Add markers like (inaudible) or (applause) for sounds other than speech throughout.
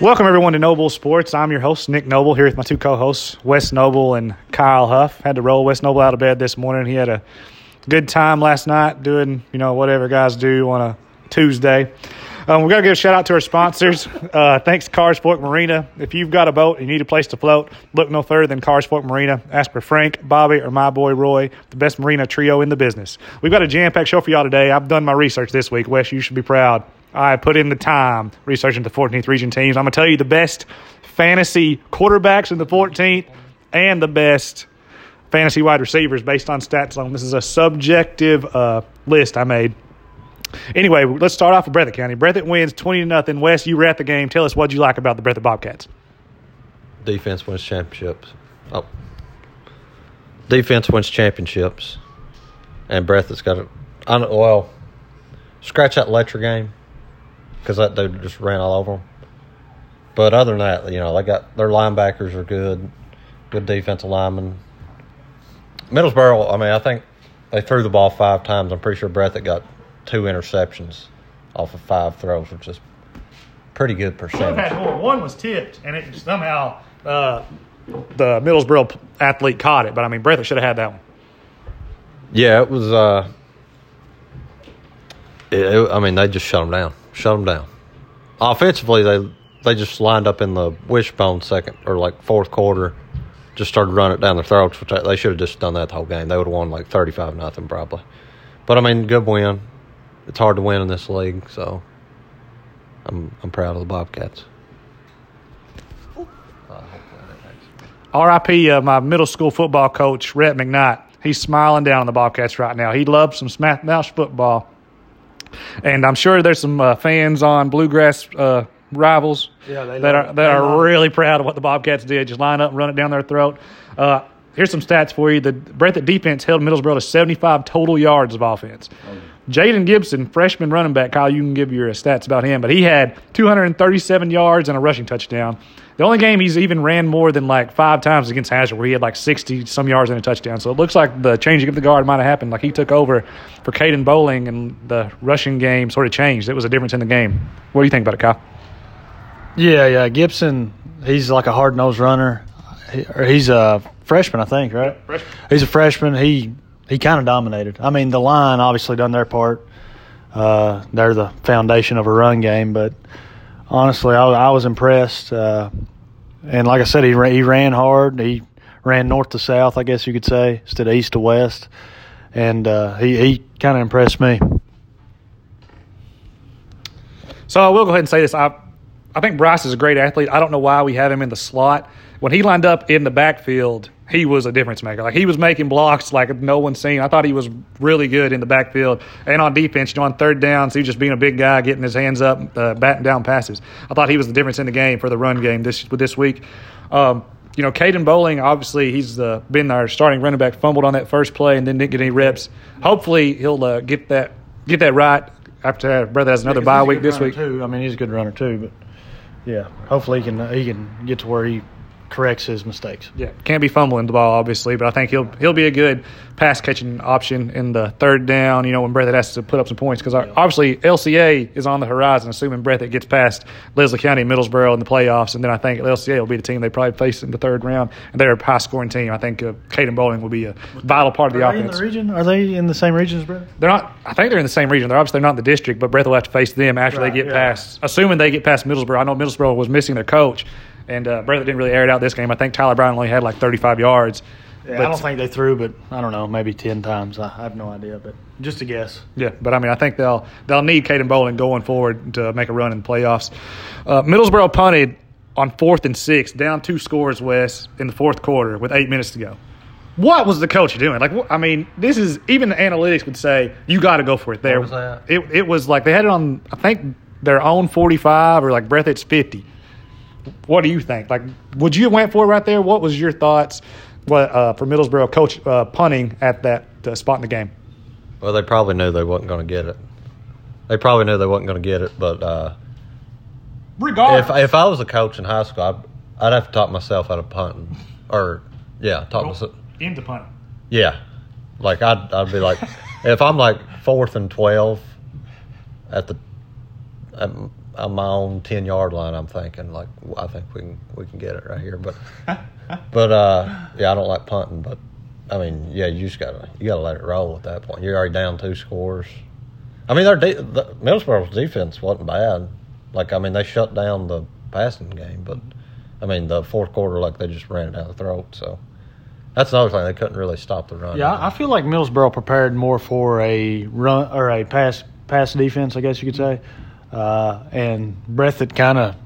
Welcome everyone to Noble Sports. I'm your host Nick Noble here with my two co-hosts Wes Noble and Kyle Huff. Had to roll Wes Noble out of bed this morning. He had a good time last night doing you know whatever guys do on a Tuesday. Um, we got to give a shout out to our sponsors. Uh, thanks to Carr Fork Marina. If you've got a boat and you need a place to float, look no further than Carr Fork Marina. Ask for Frank, Bobby, or my boy Roy, the best marina trio in the business. We've got a jam packed show for y'all today. I've done my research this week. Wes, you should be proud. I put in the time researching the 14th region teams. I'm going to tell you the best fantasy quarterbacks in the 14th and the best fantasy wide receivers based on stats alone. This is a subjective uh, list I made. Anyway, let's start off with Breathitt County. Breathitt wins 20 to nothing. Wes, you were at the game. Tell us what you like about the Breathitt Bobcats. Defense wins championships. Oh. Defense wins championships. And Breathitt's got a. I don't, well, scratch that Letcher game because that dude just ran all over them. But other than that, you know, they got their linebackers are good, good defensive linemen. Middlesboro, I mean, I think they threw the ball five times. I'm pretty sure Breathitt got two interceptions off of five throws, which is pretty good percentage. One was tipped, and it somehow uh, the Middlesboro athlete caught it. But I mean, Breathitt should have had that one. Yeah, it was. Uh, it, it, I mean, they just shut them down. Shut them down. Offensively, they they just lined up in the wishbone second or like fourth quarter, just started running it down their throats. Which they should have just done that the whole game. They would have won like thirty five nothing probably. But I mean, good win. It's hard to win in this league, so I'm I'm proud of the Bobcats. RIP, uh, my middle school football coach, Rhett McKnight. He's smiling down on the Bobcats right now. He loves some mouth football. And I'm sure there's some uh, fans on Bluegrass uh, rivals Yeah, that are that They are really proud of what the Bobcats did. Just line up and run it down their throat. Uh, here's some stats for you. The Breathitt defense held Middlesboro to 75 total yards of offense. Jaden Gibson, freshman running back, Kyle, you can give your stats about him, but he had 237 yards and a rushing touchdown. The only game he's even ran more than like five times against Hazard, where he had like 60 some yards and a touchdown. So it looks like the changing of the guard might have happened. Like he took over for Caden Bowling, and the rushing game sort of changed. It was a difference in the game. What do you think about it, Kyle? Yeah, yeah. Gibson, he's like a hard nosed runner. He, he's a freshman, I think, right? freshman. He's a freshman. He he kind of dominated. I mean, the line obviously done their part. Uh, they're the foundation of a run game, but honestly, I, I was impressed. Uh, and like I said, he ran, he ran hard. He ran north to south, I guess you could say, instead of east to west. And uh, he he kind of impressed me. So I will go ahead and say this. I I think Bryce is a great athlete. I don't know why we have him in the slot. When he lined up in the backfield, he was a difference maker. Like he was making blocks like no one's seen. I thought he was really good in the backfield and on defense. You know, on third downs, he was just being a big guy, getting his hands up, uh, batting down passes. I thought he was the difference in the game for the run game this this week. Um, you know, Caden Bowling, obviously, he's uh, been our starting running back. Fumbled on that first play and then didn't get any reps. Hopefully, he'll uh, get that get that right after our brother has another bye week this week. too. I mean, he's a good runner too, but yeah, hopefully he can he can get to where he corrects his mistakes. Yeah, can't be fumbling the ball obviously, but I think he'll he'll be a good pass catching option in the third down. You know when Breathitt has to put up some points because obviously LCA is on the horizon. Assuming Breathitt gets past Leslie County and Middlesboro in the playoffs, and then I think LCA will be the team they probably face in the third round. And they're a high scoring team. I think uh, Caden Bowling will be a vital part of the Are they in offense. the region? Are they in the same region as Breathitt? They're not. I think they're in the same region. They're obviously not in the district, but Breathitt will have to face them after Right, they get yeah. past. Assuming they get past Middlesboro. I know Middlesboro was missing their coach, and uh, Breathitt didn't really air it out this game. I think Tyler Brown only had like 35 yards. Yeah, But- I don't think they threw, but I don't know, maybe ten times. I, I have no idea, but just a guess. Yeah, but I mean, I think they'll they'll need Caden Bowling going forward to make a run in the playoffs. Uh, Middlesboro punted on fourth and six, down two scores, Wes, in the fourth quarter with eight minutes to go. What was the coach doing? Like, I mean, this is even the analytics would say you got to go for it. There, was that? it it was like they had it on. I think their own forty-five or like Breathitt's fifty. What do you think? Like, would you have went for it right there? What was your thoughts? What uh, for Middlesboro coach uh, punting at that uh, spot in the game? Well, they probably knew they wasn't going to get it. They probably knew they wasn't going to get it, but uh, Regardless, if if I was a coach in high school, I'd, I'd have to talk myself out of punting, or yeah, talk myself. into punting. Yeah, like I'd I'd be like, if I'm like fourth and twelve at the at, on my own ten yard line, I'm thinking like I think we can we can get it right here. But (laughs) but uh, yeah, I don't like punting. But I mean, yeah, you just gotta you gotta let it roll at that point. You're already down two scores. I mean, their de- the, Middlesboro's defense wasn't bad. Like I mean, they shut down the passing game, but I mean the fourth quarter, like they just ran it down the throat. So that's another thing they couldn't really stop the run. Yeah, I feel like Millsboro prepared more for a run or a pass pass defense, I guess you could say. Uh, and Breathitt kind of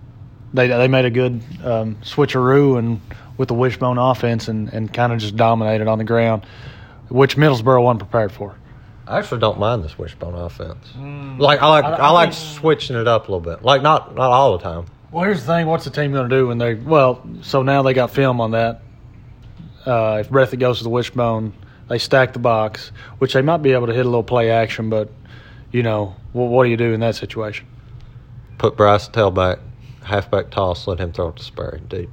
they they made a good um, switcheroo and with the wishbone offense and, and kind of just dominated on the ground, which Middlesboro wasn't prepared for. I actually don't mind this wishbone offense. Like I like I, I like think- switching it up a little bit. Like not not all the time. Well, here's the thing: what's the team going to do when they? Well, so now they got film on that. Uh, if Breathitt goes to the wishbone, they stack the box, which they might be able to hit a little play action, but you know, what, what do you do in that situation? Put Bryce tailback, halfback toss, let him throw it to Sperry deep.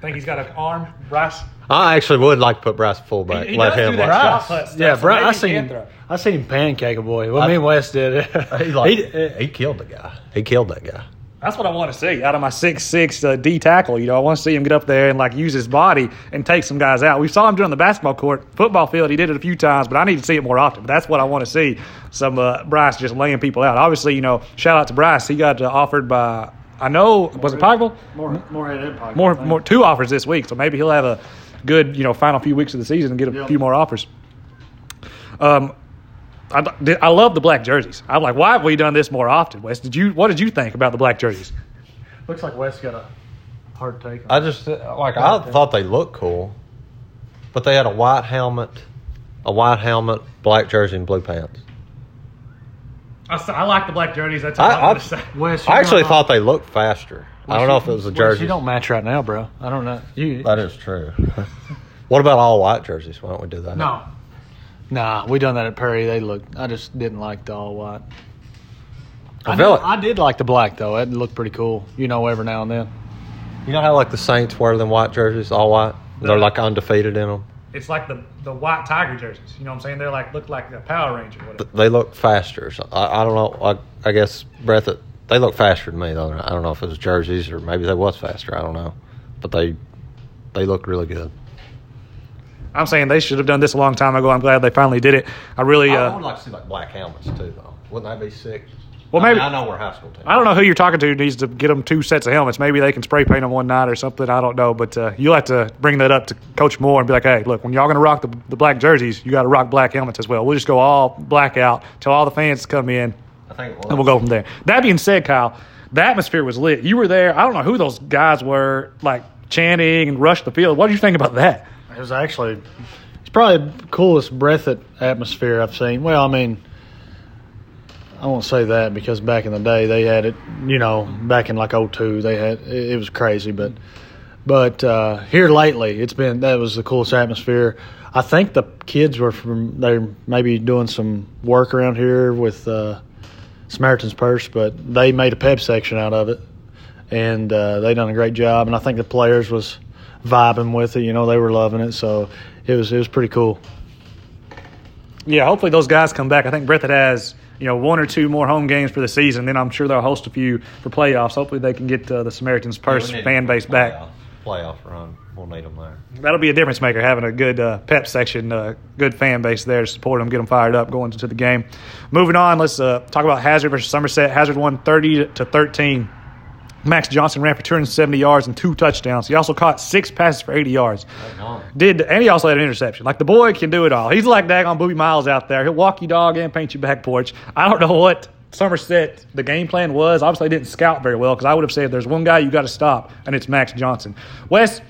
think he's got an arm, Bryce. I actually would like to put Bryce fullback. He- he let him do that like, shot put stuff, yeah, so bro, maybe I he seen can throw. I seen him pancake a boy. Well, I- me and Wes did it. (laughs) he, like, (laughs) He- he, killed the guy. He killed that guy. That's what I want to see out of my six six uh, D tackle. You know, I want to see him get up there and like use his body and take some guys out. We saw him doing the basketball court, football field. He did it a few times, but I need to see it more often. But that's what I want to see. Some uh, Bryce just laying people out. Obviously, you know, shout out to Bryce. He got uh, offered by I know was it Pikeville? more more head in pocket. More more two offers this week, so maybe he'll have a good you know final few weeks of the season and get a Yep. few more offers. Um, I, I love the black jerseys. I'm like, why have we done this more often, Wes? Did you what did you think about the black jerseys? Looks like Wes got a hard take. I just uh, like I thought they looked cool, but they had a white helmet, a white helmet, black jersey, and blue pants. I like the black jerseys. That's I- all I'm I- say. (laughs) Wes, I actually thought they looked faster. I don't know if it was the Wes, jersey. You don't match right now, bro. I don't know. You That is true. (laughs) what about all white jerseys? Why don't we do that? no. Nah, we done that at Perry. They look. I just didn't like the all white. I I, feel did, like I did like the black though. It looked pretty cool. You know, every now and then. you know how like the Saints wear them white jerseys, all white. They're like undefeated in them. It's like the the white tiger jerseys. You know what I'm saying? They're like look like a Power Ranger. or Whatever. They look faster. So I, I don't know. I, I guess Brett, they look faster than me though. I don't know if it was jerseys or maybe they was faster. I don't know, but they they look really good. I'm saying they should have done this a long time ago. I'm glad they finally did it. I really. I uh, would like to see like black helmets too, though. Wouldn't that be sick? Well, maybe- I, know we're high school team. I don't know who you're talking to needs to get them two sets of helmets. Maybe they can spray paint them one night or something. I don't know, but uh, you'll have to bring that up to Coach Moore and be like, "Hey, look, when y'all going to rock the, the black jerseys, you got to rock black helmets as well. We'll just go all black out, till all the fans come in, I think and we'll go from there." That being said, Kyle, the atmosphere was lit. You were there. I don't know who those guys were, like chanting and rushed the field. What did you think about that? It was actually, it's probably the coolest Breathitt atmosphere I've seen. Well, I mean, I won't say that because back in the day they had it, you know, back in like '02 they had it, it was crazy, but but uh, here lately it's been that was the coolest atmosphere. I think the kids were from they're maybe doing some work around here with uh, Samaritan's Purse, but they made a pep section out of it, and uh, they done a great job. And I think the players was vibing with it. You know, they were loving it, so it was it was pretty cool. Yeah, hopefully those guys come back. I think Breathitt has you know one or two more home games for the season. Then I'm sure they'll host a few for playoffs. Hopefully they can get uh, the Samaritans Purse fan base back. Playoff, playoff run. We'll need them there. That'll be a difference maker having a good uh, pep section, uh, good fan base there to support them, get them fired up going into the game. Moving on, let's uh, talk about Hazard versus Somerset. Hazard won 30 to 13. Max Johnson ran for 270 yards and two touchdowns. He also caught six passes for 80 yards. Did and he also had an interception. Like the boy can do it all. He's like daggone Boobie Miles out there. He'll walk you dog and paint you back porch. I don't know what Somerset the game plan was. Obviously, they didn't scout very well because I would have said there's one guy you got to stop, and it's Max Johnson. Wes,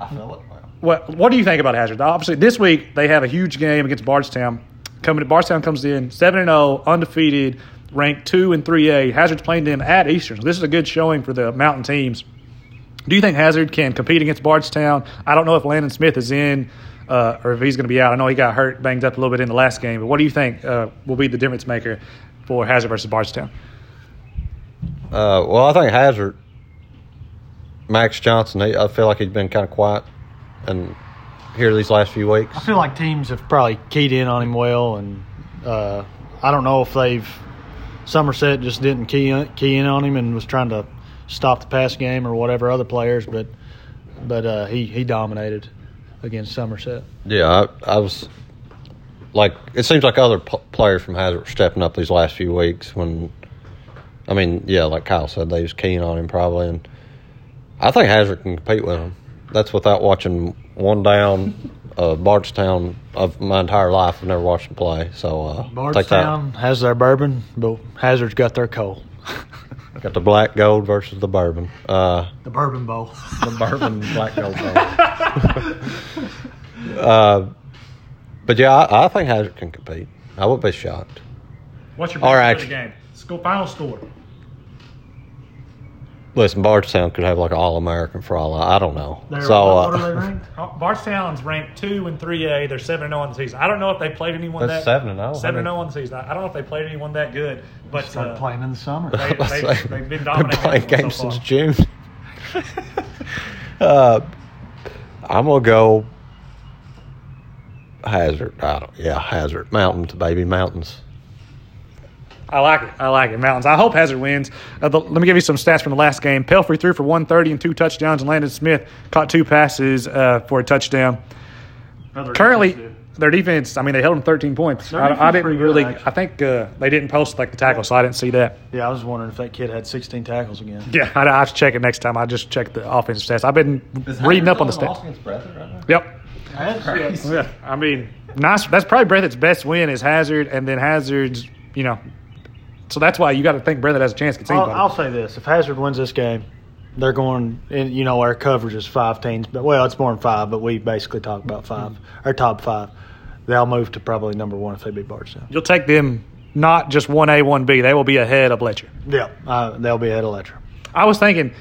I feel it. What what do you think about Hazard? Obviously, this week they have a huge game against Bardstown. Coming, Bardstown comes in seven and zero, undefeated, ranked two and three A. Hazard's playing them at Eastern. So this is a good showing for the Mountain teams. Do you think Hazard can compete against Bardstown? I don't know if Landon Smith is in uh, or if he's going to be out. I know he got hurt, banged up a little bit in the last game. But what do you think uh, will be the difference maker for Hazard versus Bardstown? Uh, well, I think Hazard, Max Johnson. He, I feel like he's been kind of quiet, and here these last few weeks. I feel like teams have probably keyed in on him well, and uh, I don't know if they've Somerset just didn't key in, key in on him and was trying to stop the pass game or whatever other players, but but uh, he he dominated against Somerset. Yeah, I, I was like, it seems like other p- players from Hazard were stepping up these last few weeks. When, I mean, yeah, like Kyle said, they was keen on him probably, and I think Hazard can compete with him. That's without watching one down. Uh, Bardstown of my entire life, I've never watched them play. So uh, take that. Bardstown has their bourbon, but Hazard's got their coal. (laughs) Got the black gold versus the bourbon. Uh, the bourbon bowl. the bourbon (laughs) black gold. (laughs) uh, but yeah, I, I think Hazard can compete. I would be shocked. What's your All prediction right. for the game? Score, final score. Listen, Bardstown could have like an All American for all I, I don't know. They're- so what, what uh, are they ranked? Oh, (laughs) Bardstown's ranked two and three A. They're seven and zero on the season. I don't know if they played anyone That's that seven and oh. Seven and zero mean- on the season. I I don't know if they played anyone that good, but Started uh, playing in the summer. They- (laughs) Let's they- say, they've been been dominating playing games so since far. June. uh, I'm gonna go Hazard. I don't, yeah, Hazard. Mountains, baby, mountains. I like it. I like it. Mountains. I hope Hazard wins. Uh, the, let me give you some stats from the last game. Pelfrey threw for 130 and two touchdowns, and Landon Smith caught two passes uh, for a touchdown. Currently, their defense, I mean, they held them 13 points. I, I didn't pretty good, really. I think uh, they didn't post like the tackle, so I didn't see that. Yeah, I was wondering if that kid had 16 tackles again. Yeah, (laughs) I, I have to check it next time. I just check the offensive stats. I've been reading up on the stats. Yep. Yeah, I mean, nice. That's probably Breathitt's best win is Hazard, and then Hazard's, you know, so that's why you got to think Breathitt has a chance against I'll, anybody. I'll say this: if Hazard wins this game, they're going. And you know, our coverage is five teams, but well, it's more than five. But we basically talk about 5 Our top five. They'll move to probably number one if they beat Bardstown. You'll take them not just one A, one B. They will be ahead of Letcher. Yeah, uh, they'll be ahead of Letcher. I was thinking,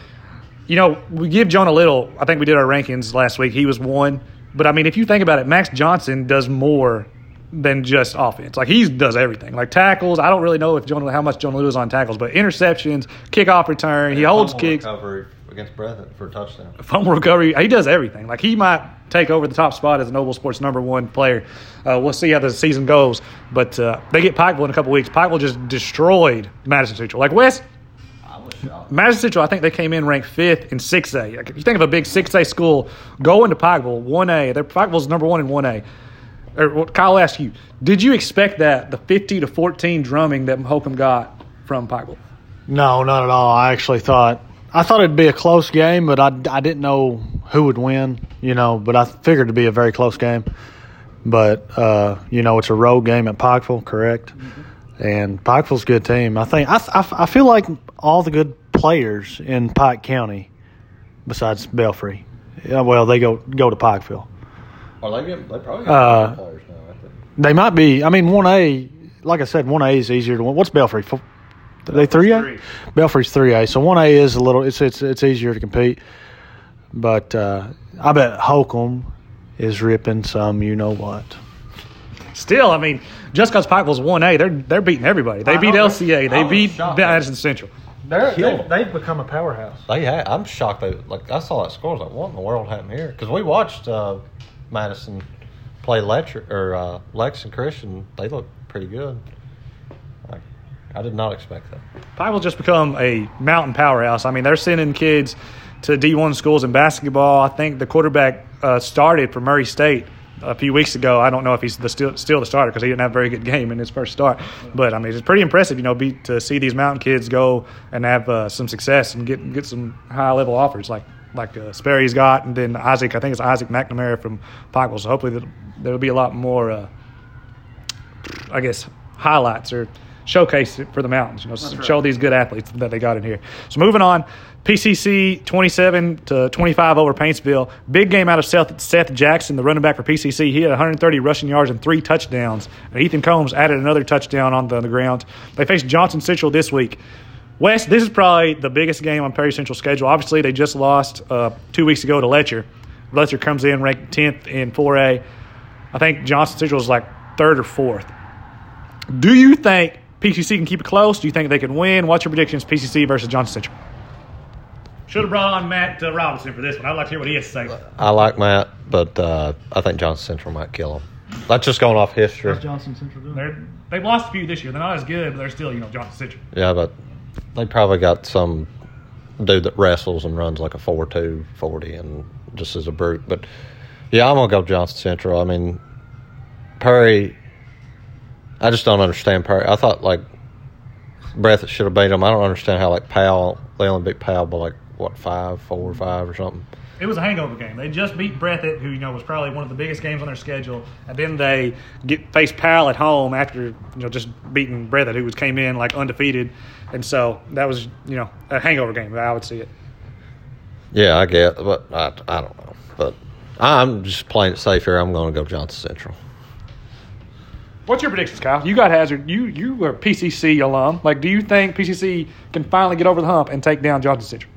you know, we give Jonah Little. I think we did our rankings last week. He was one, but I mean, if you think about it, Max Johnson does more than just offense. Like he does everything. Like tackles. I don't really know if Jonah how much Jonah Lewis on tackles, but interceptions, kickoff return, he holds kicks. recovery against Breathitt for a touchdown. fumble recovery. He does everything. Like he might take over the top spot as a Noble Sports number one player. Uh, we'll see how the season goes. But uh, they get Pikeville in a couple weeks. Pikeville just destroyed Madison Central. Like Wes, I was shocked. Madison Central, I think they came in ranked fifth in six A. Like if you think of a big six A school, going to Pikeville one A. Their Pikeville's number one in one A. Or what Kyle asked you, did you expect that the fifty to fourteen drumming that Holcomb got from Pikeville? No, not at all. I actually thought I thought it'd be a close game, but I, I didn't know who would win. You know, but I figured it'd be a very close game. But uh, you know, it's a road game at Pikeville, correct? And Pikeville's a good team. I think I, I, I feel like all the good players in Pike County, besides Belfry, well, they go go to Pikeville. Well, they, get, they probably Uh, players now. I think. They might be. I mean, one A. Like I said, one A is easier to win. What's Belfry? Four, are they three A? three. Belfry's three A. So one A is a little. It's it's it's easier to compete. But uh, I bet Holcomb is ripping some. You know what? Still, I mean, just because Pikeville's one A, they're they're beating everybody. They I beat know. LCA. They I beat shocked. Madison Central. They're, Killed 'em. they've become a powerhouse. They had, I'm shocked. They like I saw that score. I was like, what in the world happened here? Because we watched uh, Madison play Letcher or uh, Lexington Christian. They look pretty good. Like, I did not expect that. Pikeville's just become a mountain powerhouse. I mean, they're sending kids to D1 schools in basketball. I think the quarterback uh, started for Murray State a few weeks ago. I don't know if he's the still, still the starter because he didn't have a very good game in his first start. But I mean, it's pretty impressive, you know, be, to see these mountain kids go and have uh, some success and get get some high level offers like like uh, Sperry's got, and then Isaac. I think it's Isaac McNamara from Pikeville. So hopefully there- there'll be a lot more. Uh, I guess, highlights or showcase it for the mountains. You know, show these good athletes that they got in here. So moving on, PCC 27 to 25 over Paintsville. Big game out of Seth, Seth Jackson, the running back for PCC. He had 130 rushing yards and three touchdowns. And Ethan Combs added another touchdown on the, the ground. They faced Johnson Central this week. Wes, this is probably the biggest game on Perry Central's schedule. Obviously, they just lost uh, two weeks ago to Letcher. Letcher comes in ranked 10th in 4A. I think Johnson Central is like third or fourth. Do you think PCC can keep it close? Do you think they can win? What's your predictions, PCC versus Johnson Central? Should have brought on Matt uh, Robinson for this one. I'd like to hear what he has to say. I like Matt, but uh, I think Johnson Central might kill him. That's just going off history. Johnson Central doing? They're, they've lost a few this year. They're not as good, but they're still, you know, Johnson Central. Yeah, but they probably got some dude that wrestles and runs like a 4-2, 40 and just as a brute. But yeah, I'm gonna go Johnson Central. I mean, Perry. I just don't understand Perry. I thought like Breathitt should have beat them. I don't understand how like Powell they only beat Powell by like what five, four, five or something. It was a hangover game. They just beat Breathitt, who you know was probably one of the biggest games on their schedule, and then they get face Powell at home after you know just beating Breathitt, who was came in like undefeated, and so that was you know a hangover game. I would see it. Yeah, I get, but I, I don't know. But I'm just playing it safe here. I'm going to go Johnson Central. What's your predictions, Kyle? You got Hazard. You you are PCC alum. Like, do you think PCC can finally get over the hump and take down Johnson Central?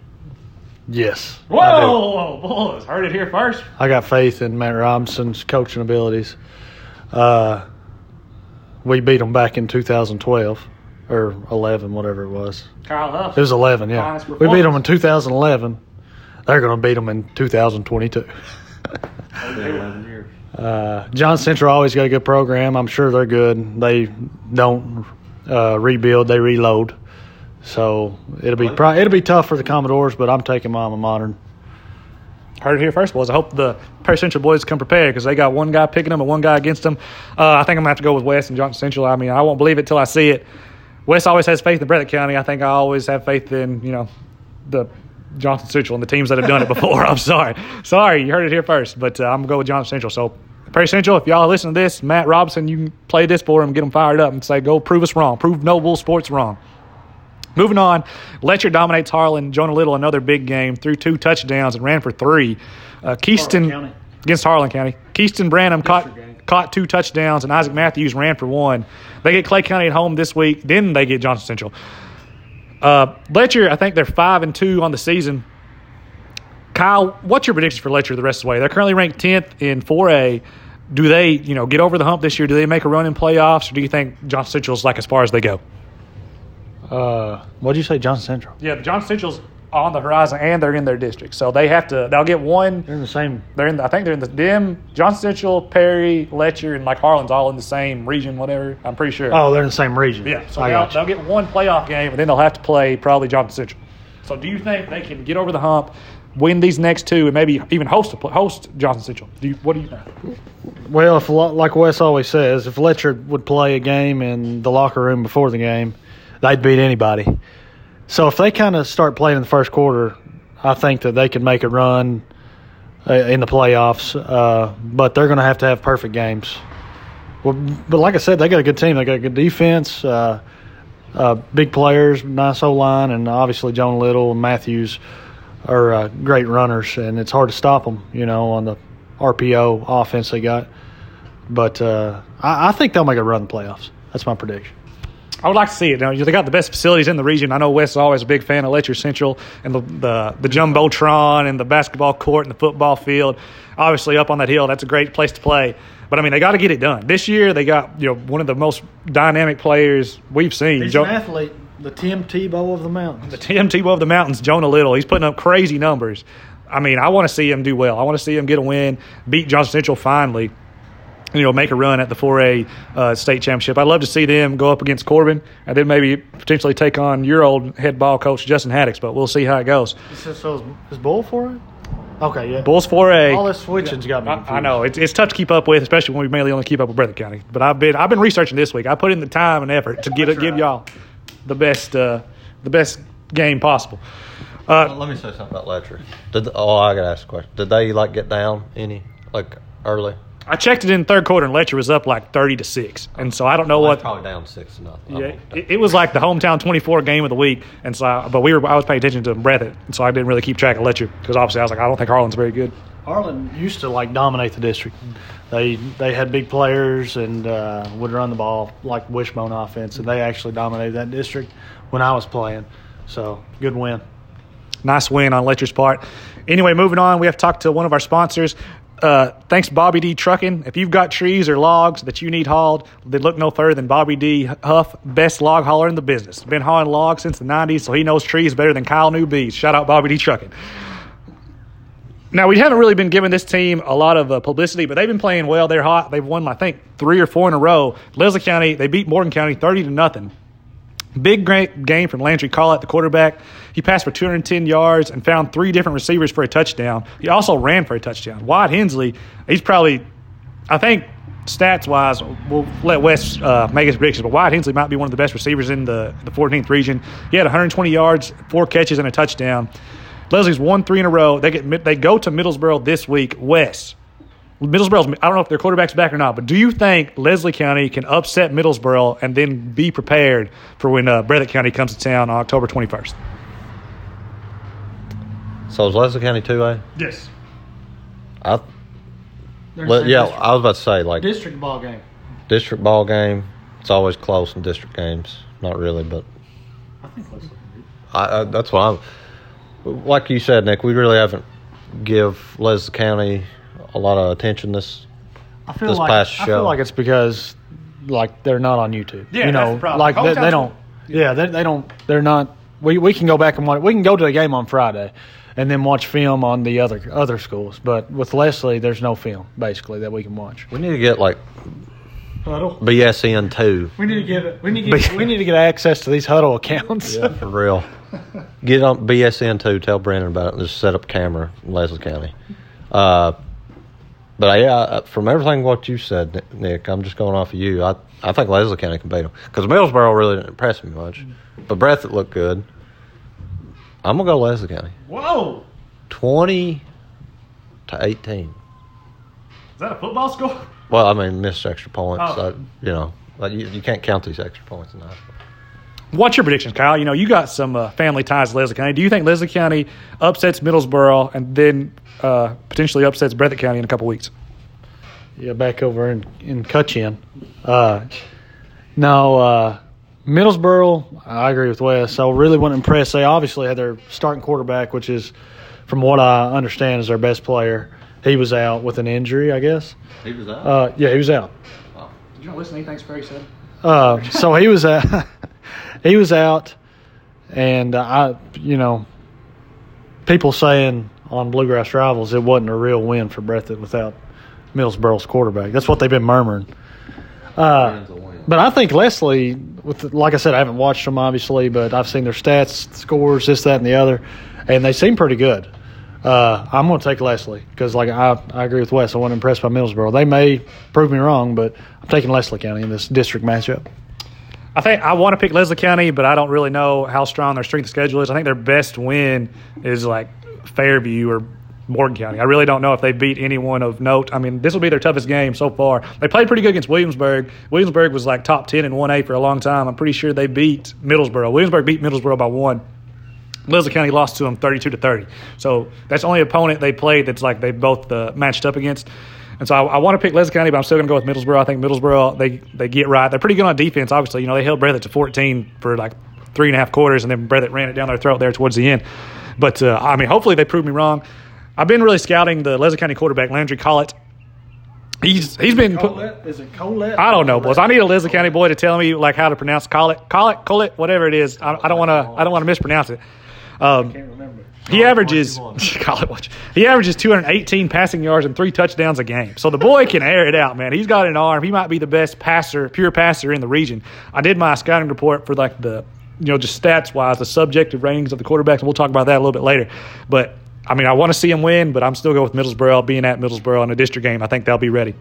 Yes. Whoa, I whoa, boys! Heard it here first. I got faith in Matt Robinson's coaching abilities. Uh, we beat them back in 2012 or 11, whatever it was. Kyle Huff. It was 11, yeah. Honest We beat them in 2011. They're going to beat them in 2022. (laughs) Uh, Johnson Central always got a good program. I'm sure they're good. They don't uh, rebuild; they reload. So it'll be pro- it'll be tough for the Commodores, but I'm taking my alma mater. Heard it here first, boys. I hope the Perry Central boys come prepared because they got one guy picking them and one guy against them. Uh, I think I'm gonna have to go with Wes and Johnson Central. I mean, I won't believe it till I see it. Wes always has faith in Breathitt County. I think I always have faith in you know the Johnson Central and the teams that have done it before. (laughs) I'm sorry, sorry, you heard it here first, but uh, I'm gonna go with Johnson Central. So Perry Central, if y'all listen to this, Matt Robinson, you can play this for him, get them fired up, and say, go prove us wrong, prove Noble Sports wrong. Moving on, Letcher dominates Harlan. Jonah Little, another big game, threw two touchdowns and ran for three. Uh, Keyston against Harlan County. Keyston Branham caught. Caught two touchdowns, and Isaac Matthews ran for one. They get Clay County at home this week. Then they get Johnson Central. Uh, Letcher, I think they're five and two on the season. Kyle, what's your prediction for Letcher the rest of the way? They're currently ranked tenth in 4A. Do they, you know, get over the hump this year? Do they make a run in playoffs, or do you think Johnson Central's like as far as they go? Uh, what did you say, Johnson Central? Yeah, Johnson Central's on the horizon, and they're in their district, so they have to. They'll get one. They're in the same. They're in. The, I think they're in the Dim, Johnson Central, Perry, Letcher, and like Harlan's all in the same region. Whatever. I'm pretty sure. Oh, they're in the same region. yeah. So they'll, they'll get one playoff game, and then they'll have to play probably Johnson Central. So, do you think they can get over the hump, win these next two, and maybe even host a, host Johnson Central? Do you, what do you think? Well, if like Wes always says, if Letcher would play a game in the locker room before the game, they'd beat anybody. So if they kind of start playing in the first quarter, I think that they can make a run uh, in the playoffs. Uh, but they're going to have to have perfect games. Well, but like I said, they got a good team. They got a good defense, uh, uh, big players, nice O line, and obviously Jonah Little and Matthews are uh, great runners, and it's hard to stop them. You know, on the RPO offense they got. But uh, I, I think they'll make a run in the playoffs. That's my prediction. I would like to see it. Now, they got the best facilities in the region. I know Wes is always a big fan of Letcher Central and the, the the jumbotron and the basketball court and the football field. Obviously, up on that hill, that's a great place to play. But I mean, they got to get it done this year. They got you know one of the most dynamic players we've seen. He's Jo- athlete, the Tim Tebow of the mountains. the Tim Tebow of the mountains, Jonah Little. He's putting up crazy numbers. I mean, I want to see him do well. I want to see him get a win, beat Johnson Central finally. You know, make a run at the 4A uh, state championship. I'd love to see them go up against Corbin and then maybe potentially take on your old head ball coach Justin Haddix. But we'll see how it goes. So is, is Bull for it? Okay, yeah. Bulls 4A. All this switching's got me I, confused. I know it's, it's tough to keep up with, especially when we mainly only keep up with Breathitt County. But I've been I've been researching this week. I put in the time and effort to get give y'all the best uh, the best game possible. Uh, Let me say something about Letcher. Did oh, I gotta ask a question. Did they like get down any like early? I checked it in third quarter, and Letcher was up like thirty to six, and so I don't know Well, what. probably down six to nothing. Yeah, it, it was like the hometown twenty-four game of the week, and so I, but we were I was paying attention to Breathitt, and so I didn't really keep track of Letcher because obviously I was like I don't think Harlan's very good. Harlan used to like dominate the district. They they had big players and uh, would run the ball like wishbone offense, and they actually dominated that district when I was playing. So good win. Nice win on Letcher's part. Anyway, moving on, we have to talk to one of our sponsors. Uh, thanks, Bobby D Trucking. If you've got trees or logs that you need hauled, then look no further than Bobby D Huff, best log hauler in the business. Been hauling logs since the 90s, so he knows trees better than Kyle knew bees. Shout out Bobby D Trucking. Now we haven't really been giving this team a lot of uh, publicity, but they've been playing well. They're hot. They've won, I think, three or four in a row. Leslie County, they beat Morgan County thirty to nothing. Big great game from Landry Collett, the quarterback. He passed for 210 yards and found three different receivers for a touchdown. He also ran for a touchdown. Wyatt Hensley, he's probably, I think, stats wise, we'll let Wes uh, make his predictions, but Wyatt Hensley might be one of the best receivers in the, the 14th region. He had 120 yards, four catches, and a touchdown. Leslie's won three in a row. They get they go to Middlesboro this week. Wes, Middlesboro's. I don't know if their quarterback's back or not, but do you think Leslie County can upset Middlesboro and then be prepared for when uh, Breathitt County comes to town on October 21st? So is Leslie County two A? Yes. I le- yeah, I was about to say like district ball game. district ball game. It's always close in district games. Not really, but I think Leslie. I, I, that's why I'm. Like you said, Nick, we really haven't give Leslie County a lot of attention this. I feel This like past show. I feel like it's because like they're not on YouTube. Yeah, you that's know, the problem. like they, they don't. Yeah, they, they don't. They're not. We we can go back and watch. We can go to the game on Friday, and then watch film on the other other schools. But with Leslie, there's no film basically that we can watch. We need to get like Hudl. BSN two We need to get we need to (laughs) get, we need to get access to these Hudl accounts. yeah, for real. Get on BSN two. Tell Brandon about it. and Just set up camera in Leslie County. Uh, but yeah, from everything what you said, Nick, I'm just going off of you. I I think Leslie County can beat them because Millsboro really didn't impress me much, mm-hmm. but Breathitt looked good. I'm gonna go Leslie County. Whoa! Twenty to eighteen. Is that a football score? Well, I mean, missed extra points. Oh. I, you know, like you, you can't count these extra points in high school. What's your predictions, Kyle? You know, you got some uh, family ties to Leslie County. Do you think Leslie County upsets Middlesboro and then uh, potentially upsets Breathitt County in a couple weeks? Yeah, back over in in Cutshin. Uh, no, uh, Middlesboro. I agree with Wes. I really wasn't impressed. They obviously had their starting quarterback, which is, from what I understand, is their best player. He was out with an injury, I guess. He was out. Uh, yeah, he was out. Did you not listen to anything Sperry said? Uh, so he was out. (laughs) he was out, and I, you know, people saying on Bluegrass Rivals it wasn't a real win for Breathitt without Millsboro's quarterback. That's what they've been murmuring. Uh, but I think Leslie, with like I said, I haven't watched them obviously, but I've seen their stats, scores, this, that, and the other, and they seem pretty good. Uh, I'm going to take Leslie because, like I, I agree with Wes. I wasn't impressed by Millsboro. They may prove me wrong, but I'm taking Leslie County in this district matchup. I think I want to pick Leslie County, but I don't really know how strong their strength of schedule is. I think their best win is like Fairview or Morgan County. I really don't know if they beat anyone of note. I mean, this will be their toughest game so far. They played pretty good against Williamsburg. Williamsburg was like top 10 in 1A for a long time. I'm pretty sure they beat Middlesboro. Williamsburg beat Middlesboro by one. Leslie County lost to them 32 to 30. So that's the only opponent they played that's like they both uh, matched up against. And so I, I want to pick Leslie County, but I'm still going to go with Middlesboro. I think Middlesboro they they get right. They're pretty good on defense. Obviously, you know they held Breathitt to 14 for like three and a half quarters, and then Breathitt ran it down their throat there towards the end. But uh, I mean, hopefully they prove me wrong. I've been really scouting the Leslie County quarterback Landry Collett. He's he's been put, is it Colette? I don't know, boys. I need a Leslie County boy to tell me like how to pronounce Collett, Collett, Collett, whatever it is. I, I don't want to I don't want to mispronounce it. Um, can't remember. He averages (laughs) watch. He averages 218 passing yards and three touchdowns a game. So the boy can air it out, man. He's got an arm. He might be the best passer, pure passer in the region. I did my scouting report for like the you know just stats wise, the subjective ratings of the quarterbacks. And we'll talk about that a little bit later. But I mean, I want to see him win, but I'm still going with Middlesboro. Being at Middlesboro in a district game, I think they'll be ready.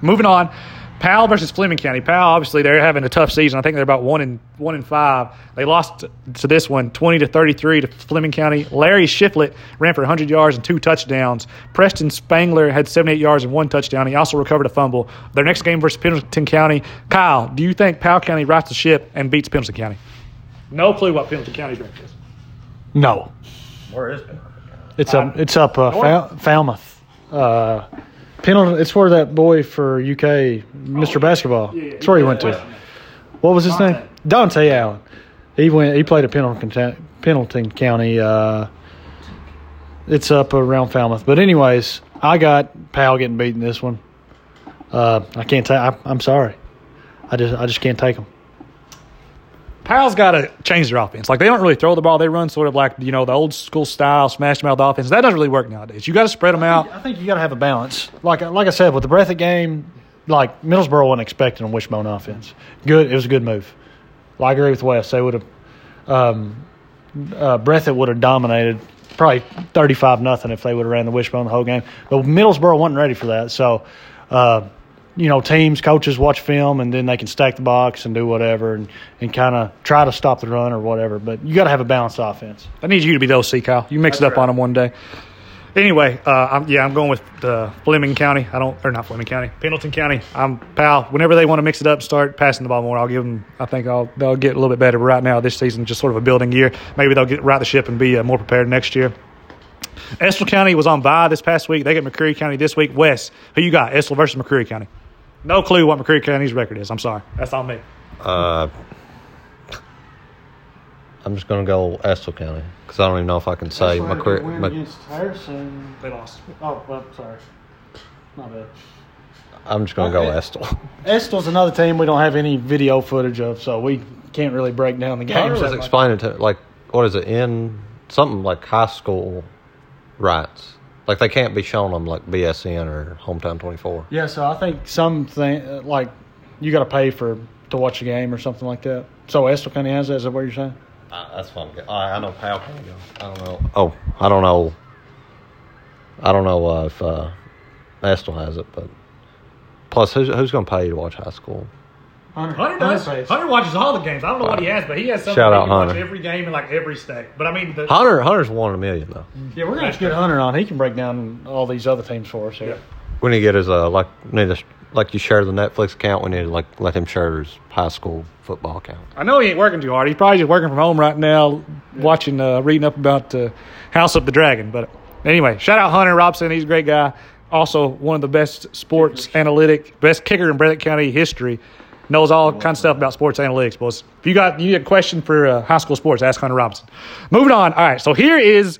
Moving on, Powell versus Fleming County. Powell, obviously, they're having a tough season. I think they're about one in one in five. They lost to this one, twenty to thirty three to Fleming County. Larry Shiflett ran for hundred yards and two touchdowns. Preston Spangler had seventy eight yards and one touchdown. He also recovered a fumble. Their next game versus Pendleton County. Kyle, do you think Powell County rights the ship and beats Pendleton County? No clue what Pendleton County's record is. No, Where is it? it's up. It's up. Uh, Fal- Falmouth. Uh, Pendleton. It's where that boy for UK, Mr. Basketball. yeah, That's where he went to. What was his Dontaie. name? Dontaie Allen. He went. He played at Pendleton, Pendleton County. Uh, it's up around Falmouth. But anyways, I got Powell getting beaten this one. Uh, I can't take. I'm sorry. I just I just can't take him. Powell's got to change their offense. Like they don't really throw the ball; they run sort of like you know the old school style smash mouth offense. That doesn't really work nowadays. You got to spread them out. I think you got to have a balance. Like like I said, with the Breathitt game, like Middlesboro wasn't expecting a wishbone offense. Good, it was a good move. Well, I agree with Wes. They would have, um, uh, Breathitt would have dominated probably thirty-five nothing if they would have ran the wishbone the whole game. But Middlesboro wasn't ready for that. So, uh, you know, teams, coaches watch film and then they can stack the box and do whatever and, and kind of try to stop the run or whatever. But you got to have a balanced offense. I need you to be the OC, Kyle. You mix That's it up right. on them one day. Anyway, uh, I'm, yeah, I'm going with uh, Fleming County. I don't, or not Fleming County, Pendleton County. I'm pal. Whenever they want to mix it up, start passing the ball more. I'll give them. I think I'll they'll get a little bit better. But right now, this season, just sort of a building year. Maybe they'll get right the ship and be uh, more prepared next year. Estill County was on bye this past week. They get McCreary County this week. Wes, who you got? Estill versus McCreary County. No clue what McCreary County's record is. I'm sorry. That's on me. Uh, I'm just going to go Estill County because I don't even know if I can say McCre- Mc- Harrison. They lost. Oh, well, sorry. Not bad. I'm just going to go Okay. Estill. (laughs) Estill's another team we don't have any video footage of, so we can't really break down the game. games. was that much. explaining to like what is it in something like high school rights. Like they can't be shown them like BSN or Hometown 24. Yeah, so I think something uh, like you got to pay for to watch a game or something like that. So Estill County has that. Is that what you're saying? Uh, that's what I'm getting. I, I know Powell can go. I don't know. Oh, I don't know. I don't know uh, if uh, Estill has it, but plus, who's who's going to pay you to watch high school? Hunter does. Hunter watches all the games. I don't know what he has, but he has something Shout out he can watch Hunter. every game in like every state. But I mean, the, Hunter Hunter's one in a million though. Yeah, we're gonna have to get Hunter on. He can break down all these other teams for us. Here. Yeah. We need to get his uh like need to like you share the Netflix account. We need to like let him share his high school football account. I know he ain't working too hard. He's probably just working from home right now, watching, uh, reading up about uh, House of the Dragon. But anyway, shout out Hunter Robson. He's a great guy. Also, one of the best sports analytic, best kicker in Breathitt County history. Knows all kinds of stuff about sports analytics, boys. If you got you need a question for uh, high school sports, ask Hunter Robinson. Moving on. All right, so here is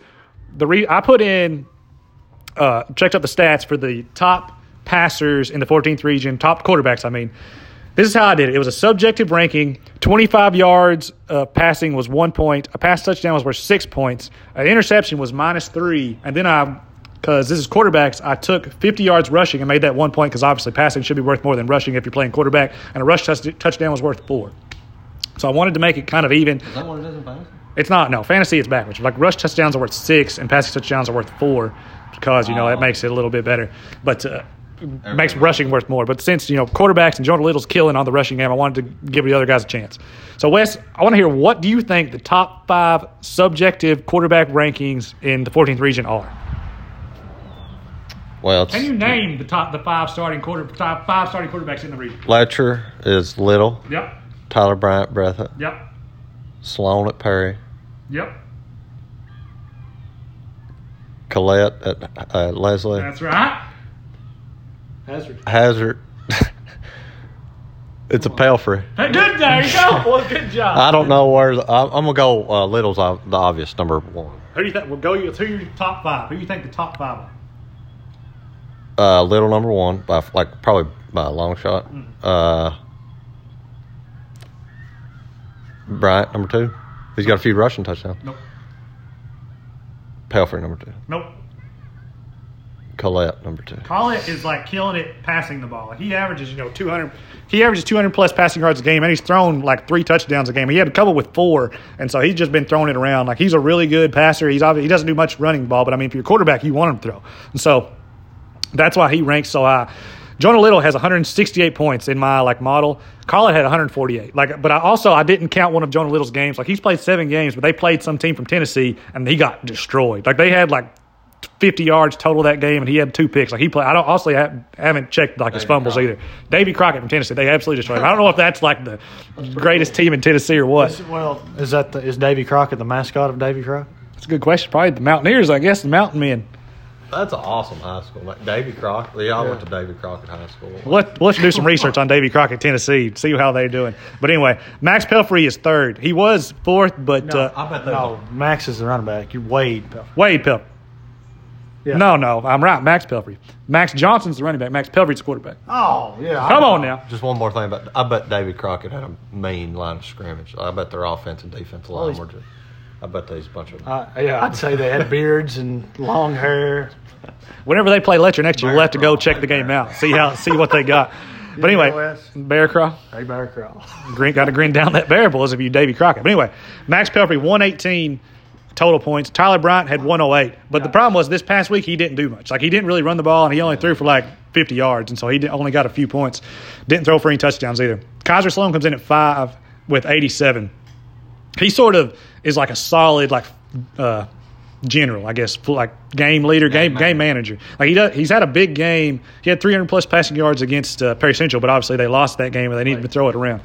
the re- I put in uh, checked out the stats for the top passers in the 14th region, top quarterbacks. I mean, this is how I did it. It was a subjective ranking. 25 yards uh, passing was one point. A pass touchdown was worth six points. An interception was minus three. And then I, because this is quarterbacks, I took 50 yards rushing and made that one point because obviously passing should be worth more than rushing if you're playing quarterback. And a rush touch- touchdown was worth four. So I wanted to make it kind of even. Is that what it is in fantasy? It's not no fantasy. It's backwards. Like rush touchdowns are worth six, and passing touchdowns are worth four, because you know it Oh. makes it a little bit better. But uh, makes rushing worth more. But since you know quarterbacks and Jonah Little's killing on the rushing game, I wanted to give the other guys a chance. So Wes, I want to hear what do you think the top five subjective quarterback rankings in the 14th region are? Well, Can you name the top the five starting quarter top five starting quarterbacks in the region? Letcher is Little, Yep. Tyler Bryant, Breathitt, Yep. Sloan at Perry, Yep. Collette at uh, Leslie, That's right. Hazard. Hazard. (laughs) it's a Pelfrey. Hey, good. There you go. (laughs) Well, good job. I don't know where. The, I, I'm gonna go. Uh, Little's ob- the obvious number one. Who do you think? Well, go. Who your top five? Who do you think the top five are? Uh, Little number one by like probably by a long shot. Uh, Bryant number two. He's got a few rushing touchdowns. Nope. Pelfrey number two. Nope. Collette number two. Collett is like killing it passing the ball. He averages, you know, 200. He averages 200 plus passing yards a game, and he's thrown like three touchdowns a game. He had a couple with four, and so he's just been throwing it around. Like he's a really good passer. He's obviously, he doesn't do much running ball, but I mean, if you're a quarterback, you want him to throw. And so that's why he ranks so high. Jonah Little has 168 points in my like model. Collett had 148. Like, but I also I didn't count one of Jonah Little's games. Like he's played seven games, but they played some team from Tennessee and he got destroyed. Like they had like 50 yards total that game, and he had two picks. Like he played. I don't honestly have, haven't checked like his fumbles Crockett. either. Davy Crockett from Tennessee, they absolutely destroyed him. I don't know if that's like the greatest team in Tennessee or what. Well, is that the, is Davy Crockett the mascot of Davy Crockett? It's a good question. Probably the Mountaineers, I guess, the Mountain Men. That's an awesome high school. Like Davy Crockett. They all went to Davy Crockett High School. Let, let's do some research on Davy Crockett, Tennessee, see how they're doing. But anyway, Max Pelfrey is third. He was fourth, but uh, I bet No, Max is the running back. You're Wade. Wade Pelfrey. Yeah. No, no, I'm right. Max Pelfrey. Max Johnson's the running back. Max Pelfrey's the quarterback. Oh yeah. Come on now. Just one more thing about I bet David Crockett had a mean line of scrimmage. I bet their offense and defense line he's- were just. I bet there's a bunch of. Uh, yeah, I'd say they had beards and long hair. Whenever they play Letcher next year, we'll have to go check the game out, see how, see what they got. (laughs) But anyway, Bear Craw, Hey, Bear Crawl. grin, got to grin down that bear boys if you Davy Crockett. But anyway, Max Pelfrey 118 total points. Tyler Bryant had 108. But the problem was this past week he didn't do much. Like he didn't really run the ball and he only threw for like 50 yards, and so he only got a few points. Didn't throw for any touchdowns either. Kaiser Sloan comes in at five with 87. He sort of is like a solid like uh, general, I guess, like game leader, game game manager. Like he does, he's had a big game. He had 300 plus passing yards against uh, Perry Central, but obviously they lost that game and they needed to throw it around.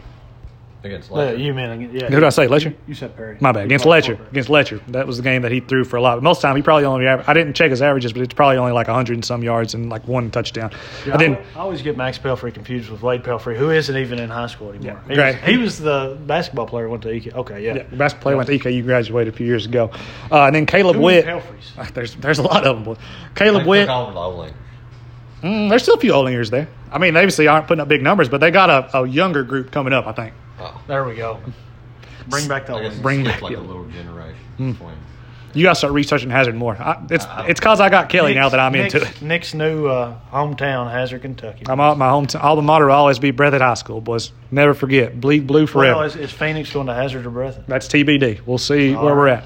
Against Yeah, Letcher. you mean yeah? Who did I say, Letcher? You said Perry. My bad. Against Letcher. Against Letcher. That was the game that he threw for a lot. Most of the time, he probably only. aver- I didn't check his averages, but it's probably only like 100 and some yards and like one touchdown. Yeah, and then I always get Max Pelfrey confused with Wade Pelfrey, who isn't even in high school anymore. Yeah, he, great. was, he was the basketball player who went to EK. Okay, yeah. yeah, the basketball player went to EKU, graduated a few years ago. Uh, and then Caleb Who Witt. Pelfrey's? (laughs) There's there's a lot of them. Boy. Caleb took Witt. the Mm, there's still a few Oldingers there. I mean, they obviously aren't putting up big numbers, but they got a, a younger group coming up. I think. Oh, There we go. Bring back the I old. Bring back like the a little generation. Between- You got to start researching Hazard more. I, it's it's cause I got Kelly now that I'm Nick's, into it. Nick's new uh, hometown, Hazard, Kentucky. I'm out my home alma mater will always be Breathitt High School, boys. Never forget, bleed blue forever. Well, is, is Phoenix going to Hazard or Breathitt? That's TBD. We'll see All where we're at.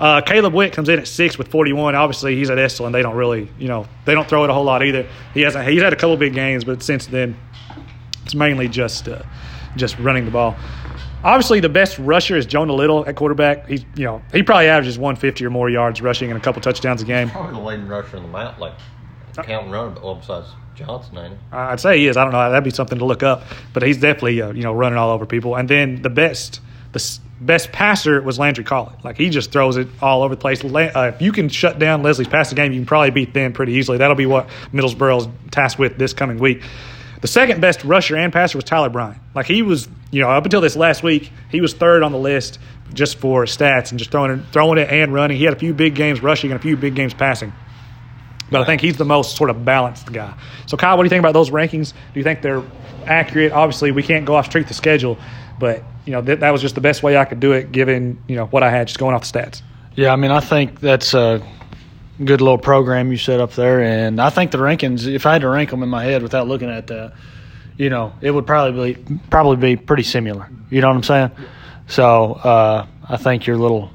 Uh, Caleb Witt comes in at six with 41. Obviously, he's at Esalen. They don't really, you know, they don't throw it a whole lot either. He hasn't. He's had a couple big games, but since then, it's mainly just uh, just running the ball. Obviously, the best rusher is Jonah Little at quarterback. He's, you know, he probably averages 150 or more yards rushing and a couple touchdowns a game. Probably the leading rusher in the mount, like counting running, well, besides Johnson, ain't he? I'd say he is. I don't know. That'd be something to look up. But he's definitely, uh, you know, running all over people. And then the best, the best passer was Landry Collett. Like he just throws it all over the place. Uh, if you can shut down Leslie's passing game, you can probably beat them pretty easily. That'll be what Middlesboro's tasked with this coming week. The second best rusher and passer was Tyler Bryant. Like he was, you know, up until this last week, he was third on the list just for stats and just throwing it, throwing it and running. He had a few big games rushing and a few big games passing. But I think he's the most sort of balanced guy. So, Kyle, what do you think about those rankings? Do you think they're accurate? Obviously, we can't go off strength of schedule, but you know that, that was just the best way I could do it, given you know what I had, just going off the stats. Yeah, I mean, I think that's a good little program you set up there, and I think the rankings. If I had to rank them in my head without looking at that, you know, it would probably be probably be pretty similar. You know what I'm saying? So uh, I think your little,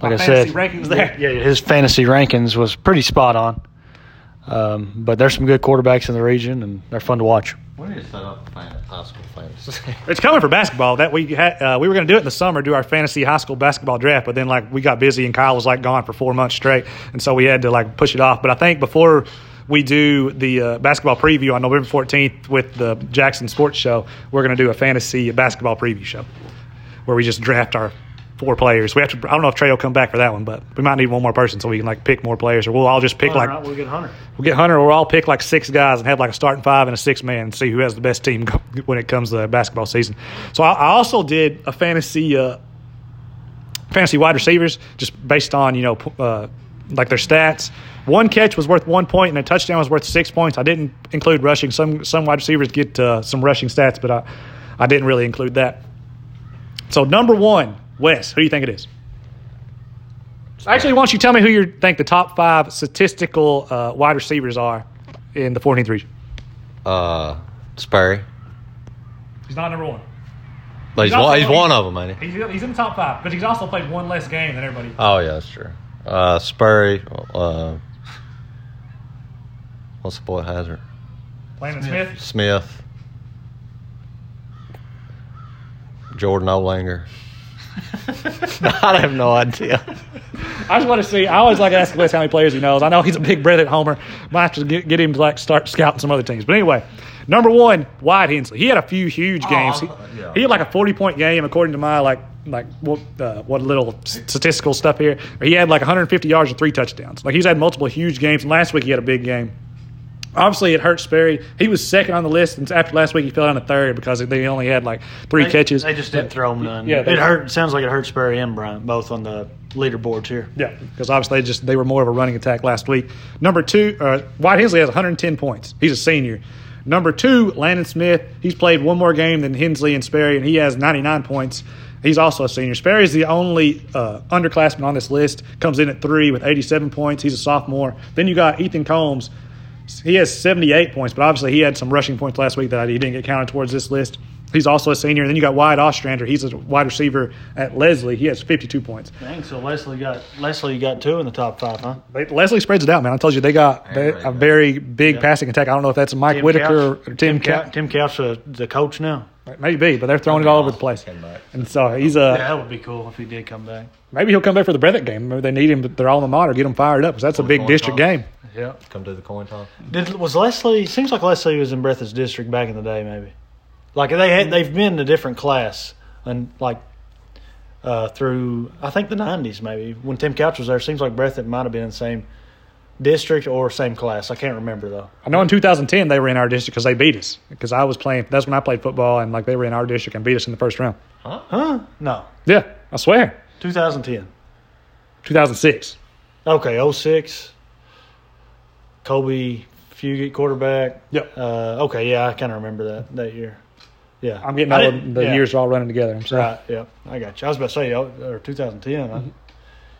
like My I fantasy said, rankings there. Yeah, his fantasy rankings was pretty spot on. Um, but there's some good quarterbacks in the region, and they're fun to watch. We need to set up a fan- high school fantasy. (laughs) It's coming for basketball. That we had, uh, we were going to do it in the summer, do our fantasy high school basketball draft, but then like we got busy and Kyle was like gone for four months straight, and so we had to like push it off. But I think before we do the uh, basketball preview on November 14th with the Jackson Sports Show, we're going to do a fantasy basketball preview show where we just draft our four players. We have to. I don't know if Trey will come back for that one, but we might need one more person so we can like pick more players, or we'll all just pick like we'll get Hunter. We'll get Hunter. or We'll all pick like six guys and have like a starting five and a six man and see who has the best team (laughs) when it comes to the basketball season. So I, I also did a fantasy uh, fantasy wide receivers just based on you know uh, like their stats. One catch was worth one point and a touchdown was worth six points. I didn't include rushing. Some some wide receivers get uh, some rushing stats, but I I didn't really include that. So number one, Wes, who do you think it is? Actually, why don't you tell me who you think the top five statistical uh, wide receivers are in the 14th region? uh, Sperry. He's not number one. But he's, also- one, he's one of them, ain't he? He's, he's in the top five, but he's also played one less game than everybody. Oh yeah, that's true. Uh, Sperry. Uh, what's the boy Hazard? Landon Smith. Smith. Jordan Olanger. (laughs) I have no idea. I just want to see. I always like to ask Wes how many players he knows. I know he's a big Breathitt homer. Might have to get, get him to like start scouting some other teams. But anyway, number one, Wyatt Hensley. He had a few huge games. he, yeah. he had like a forty point game according to my like like what uh, what little statistical stuff here. He had like 150 yards and three touchdowns. Like he's had multiple huge games. And last week he had a big game. Obviously, it hurt Sperry. He was second on the list, and after last week, he fell down to third because they only had like three They- catches. They just didn't throw him none. Yeah, they- it hurt. Sounds like it hurt Sperry and Bryant both on the leaderboards here. Yeah, because obviously they just they were more of a running attack last week. Number two, uh, Wyatt Hensley has 110 points. He's a senior. Number two, Landon Smith. He's played one more game than Hensley and Sperry, and he has 99 points. He's also a senior. Sperry is the only uh, underclassman on this list. Comes in at three with 87 points. He's a sophomore. Then you got Ethan Combs. He has 78 points, but obviously he had some rushing points last week that he didn't get counted towards this list. He's also a senior. And then you got Wyatt Ostrander. He's a wide receiver at Leslie. He has 52 points. Dang, so Leslie got Leslie got two in the top five, huh? They, Leslie spreads it out, man. I told you they got they, a very big passing attack. I don't know if that's Mike Whitaker Couch- or Tim, Cou- Couch. Tim Couch, uh, the coach now. Maybe, but they're throwing it all over the place. Came back. And so he's a Yeah, that would be cool if he did come back. maybe he'll come back for the Breathitt game. Maybe they need him, but their alma mater get him fired up because that's a big district toss. game. Yeah. Come do the coin toss. Did was Leslie? Seems like Leslie was in Breathitt's district back in the day, maybe. Like they had, they've been in a different class, and like uh, through I think the nineties, maybe when Tim Couch was there. Seems like Breathitt might have been in the same district or same class. I can't remember though. I know in 2010 they were in our district because they beat us. Because I was playing. That's when I played football, and like they were in our district and beat us in the first round. Huh? No, Yeah, I swear. 2010. 2006. Okay, 06. Kobe Fugate quarterback. Yep. Uh, okay, yeah, I kind of remember that that year. Yeah, I'm getting all the, the yeah. years are all running together. I'm sorry. Right. Yeah, I got you. I was about to say, oh, or 2010. I,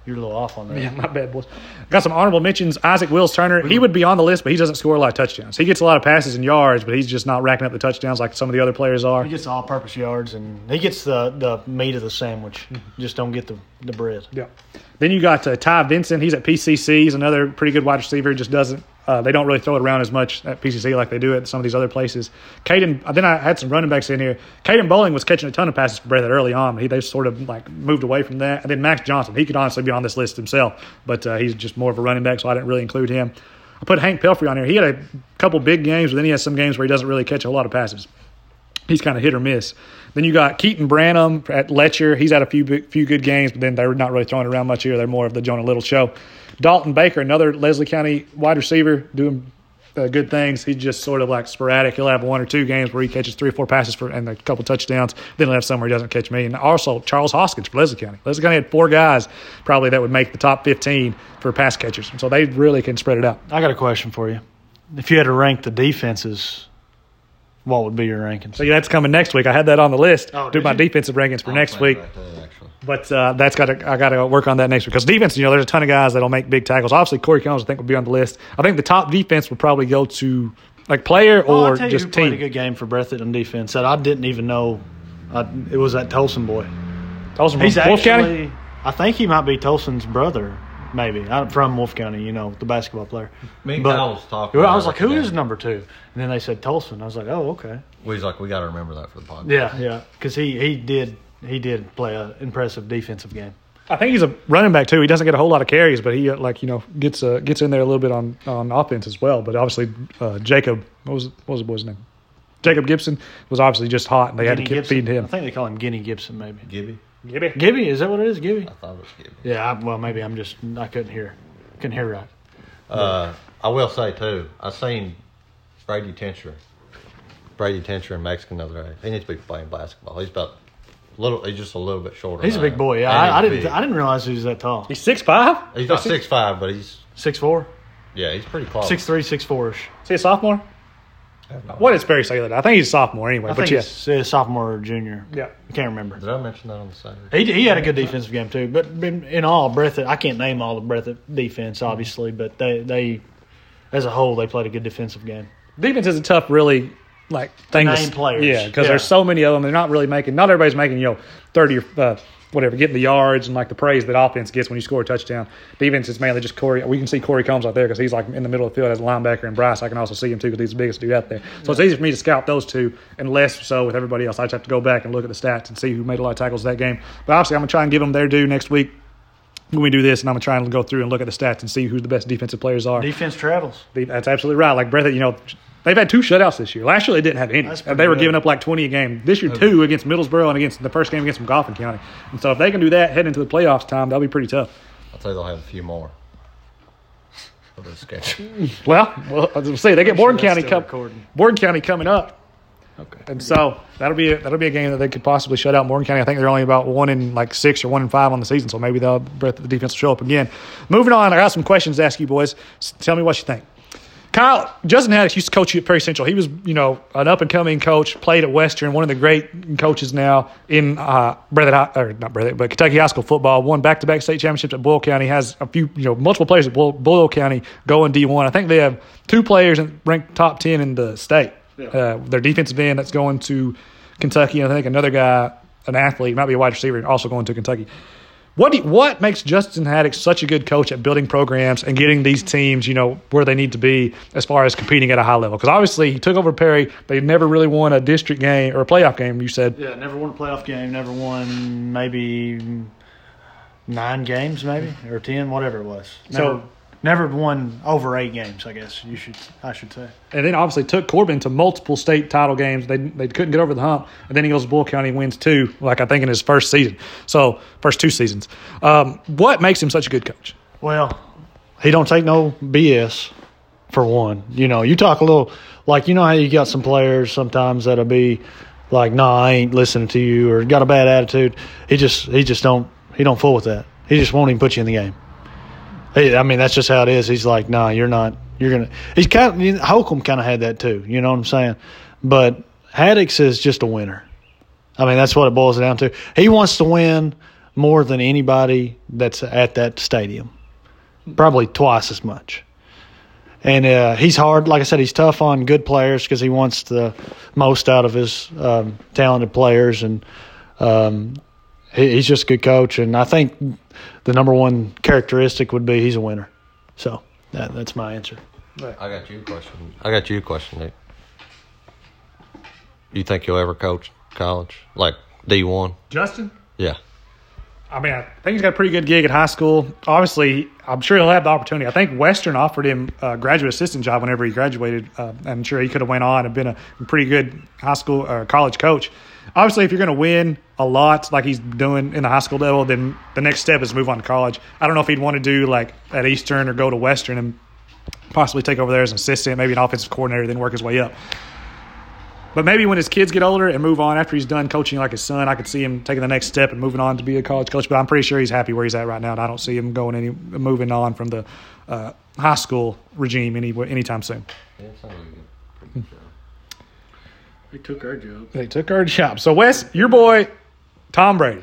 you're a little off on that. Yeah, my bad, boys. Got some honorable mentions. Isaac Wills Turner. He would be on the list, but he doesn't score a lot of touchdowns. He gets a lot of passes and yards, but he's just not racking up the touchdowns like some of the other players are. He gets all-purpose yards, and he gets the, the meat of the sandwich. Just don't get the the bread. Yeah. Then you got uh, Ty Vincent. He's at PCC. He's another pretty good wide receiver. Just doesn't. Uh, they don't really throw it around as much at PCC like they do at some of these other places. Caden. Then I had some running backs in here. Caden Bowling was catching a ton of passes for Breathitt early on. He they sort of like moved away from that. And then Max Johnson. He could honestly be on this list himself, but uh, he's just more of a running back, so I didn't really include him. I put Hank Pelfrey on here. He had a couple big games, but then he has some games where he doesn't really catch a lot of passes he's kind of hit or miss. Then you got Keaton Branham at Letcher. He's had a few few good games, but then they're not really throwing around much here. They're more of the Jonah Little show. Dalton Baker, another Leslie County wide receiver, doing uh, good things. He's just sort of like sporadic. He'll have one or two games where he catches three or four passes for and a couple touchdowns. Then he'll have some where he doesn't catch me. And also Charles Hoskins for Leslie County. Leslie County had four guys probably that would make the top 15 for pass catchers. So they really can spread it out. I got a question for you. If you had to rank the defenses, what would be your rankings? So that's coming next week. I had that on the list. Oh, do my you? defensive rankings for I'll next week. right. But uh, that's got to I got to work on that next week because defense, you know, there's a ton of guys that'll make big tackles. Obviously, Corey Combs I think will be on the list. I think the top defense would probably go to like player Oh, or I'll tell you just who played a good game for Breathitt on defense that I didn't even know. I, it was that Tolson boy. Tolson He's from Wolf actually, County. I think he might be Tolson's brother, maybe. I'm from Wolf County, you know, the basketball player. Me and But- Kyle was talking. I was it like, "Who is number two? And then they said Tolson. I was like, oh, okay. We was like, we got to remember that for the podcast. Yeah, yeah. Because he, he did he did play an impressive defensive game. I think he's a running back too. He doesn't get a whole lot of carries, but he uh, like you know gets uh, gets in there a little bit on on offense as well. But obviously, uh, Jacob what was what was the boy's name? Jacob Gibson was obviously just hot, and they had to keep Gibson. feeding him. I think they call him Guinea Gibson, maybe. Gibby? Gibby. Gibby, is that what it is? Gibby? I thought it was Gibby. Yeah, I, well, maybe I'm just, I couldn't hear. Couldn't hear right. Uh, I will say too, I seen Brady Tincher, Brady Tincher in Mexican the other day. He needs to be playing basketball. He's about little. He's just a little bit shorter. He's a big boy. Yeah, I, I didn't. big. I didn't realize he was that tall. He's six five. He's not six five, but he's Six four, yeah, he's pretty close. six three, six four ish. Is he a sophomore? I have no What did Sperry? I think he's a sophomore anyway. I but think yeah, he's a sophomore or junior. yeah. I can't remember. Did I mention that on the Saturday? He, he had a good defensive game too, but in, in all, Breathitt, I can't name all the Breathitt defense obviously, but they they as a whole they played a good defensive game. defense is a tough, really like thing. to name s- players. yeah, because Yeah. there's so many of them. They're not really making. Not everybody's making you know thirty or uh, whatever, getting the yards and like the praise that offense gets when you score a touchdown. Defense is mainly just Corey. We can see Corey Combs out there because he's like in the middle of the field as a linebacker, and Bryce I can also see him too because he's the biggest dude out there. So it's easy for me to scout those two, and less so with everybody else. I just have to go back and look at the stats and see who made a lot of tackles that game. But obviously, I'm gonna try and give them their due next week. When we do this, and I'm gonna try and go through and look at the stats and see who the best defensive players are. Defense travels. That's absolutely right. Like Breathitt, you know, they've had two shutouts this year. Last year they didn't have any. That's And pretty they were good. giving up like 20 a game. This year, two against Middlesboro and against the first game against Magoffin County. And so if they can do that heading into the playoffs time, that'll be pretty tough. I'll tell you they'll have a few more. of the schedule. (laughs) Well, well, as I say, they get Morgan sure County still com- recording. Morgan County coming up, Okay. and so that'll be a, that'll be a game that they could possibly shut out Morgan County. I think they're only about one in like six or one in five on the season, so maybe they'll the defense will show up again. Moving on, I got some questions to ask you boys. Tell me what you think. Kyle Justin Haddix used to coach you at Perry Central. He was, you know, an up and coming coach. Played at Western, one of the great coaches now in uh, Breathitt, High- or not Breathitt, but Kentucky High School football. Won back to back state championships at Boyle County. Has a few, you know, multiple players at Boyle, Boyle County going D one. I think they have two players in- ranked top ten in the state. Uh, their defensive end that's going to Kentucky, and I think another guy, an athlete, might be a wide receiver, also going to Kentucky. What do what makes Justin Haddix such a good coach at building programs and getting these teams, you know, where they need to be as far as competing at a high level? Because obviously he took over Perry, they never really won a district game or a playoff game. You said, Yeah, never won a playoff game. Never won maybe nine games, maybe or ten, whatever it was. Never, So- never won over eight games. I guess you should. I should say. and then obviously took Corbin to multiple state title games. They they couldn't get over the hump, and then he goes to Boyle County wins two, like I think in his first season. So first two seasons. Um, what makes him such a good coach? Well, he don't take no BS. For one, you know, you talk a little like you know how you got some players sometimes that'll be like, "Nah, I ain't listening to you," or got a bad attitude. He just he just don't he don't fool with that. He just won't even put you in the game. I mean, that's just how it is. He's like, "Nah, you're not. You're gonna." He's kind. Of, Holcomb kind of had that too. You know what I'm saying? But Haddix is just a winner. I mean, that's what it boils down to. He wants to win more than anybody that's at that stadium probably twice as much. And uh, he's hard. Like I said, he's tough on good players because he wants the most out of his um, talented players, and um, he's just a good coach. And I think the number one characteristic would be he's a winner. So that, that's my answer. I got you a question. I got you a question, Nick. You think you'll ever coach college, like D one? Justin. Yeah. I mean, I think he's got a pretty good gig at high school. Obviously, I'm sure he'll have the opportunity. I think Western offered him a graduate assistant job whenever he graduated. Uh, I'm sure he could have went on and been a pretty good high school or college coach. Obviously, if you're going to win a lot like he's doing in the high school level, then the next step is move on to college. I don't know if he'd want to do like at Eastern or go to Western and possibly take over there as an assistant, maybe an offensive coordinator, then work his way up. But maybe when his kids get older and move on after he's done coaching like his son, I could see him taking the next step and moving on to be a college coach. But I'm pretty sure he's happy where he's at right now, and I don't see him going any moving on from the uh, high school regime any anytime soon. He took our job. They took our job. So Wes, your boy, Tom Brady.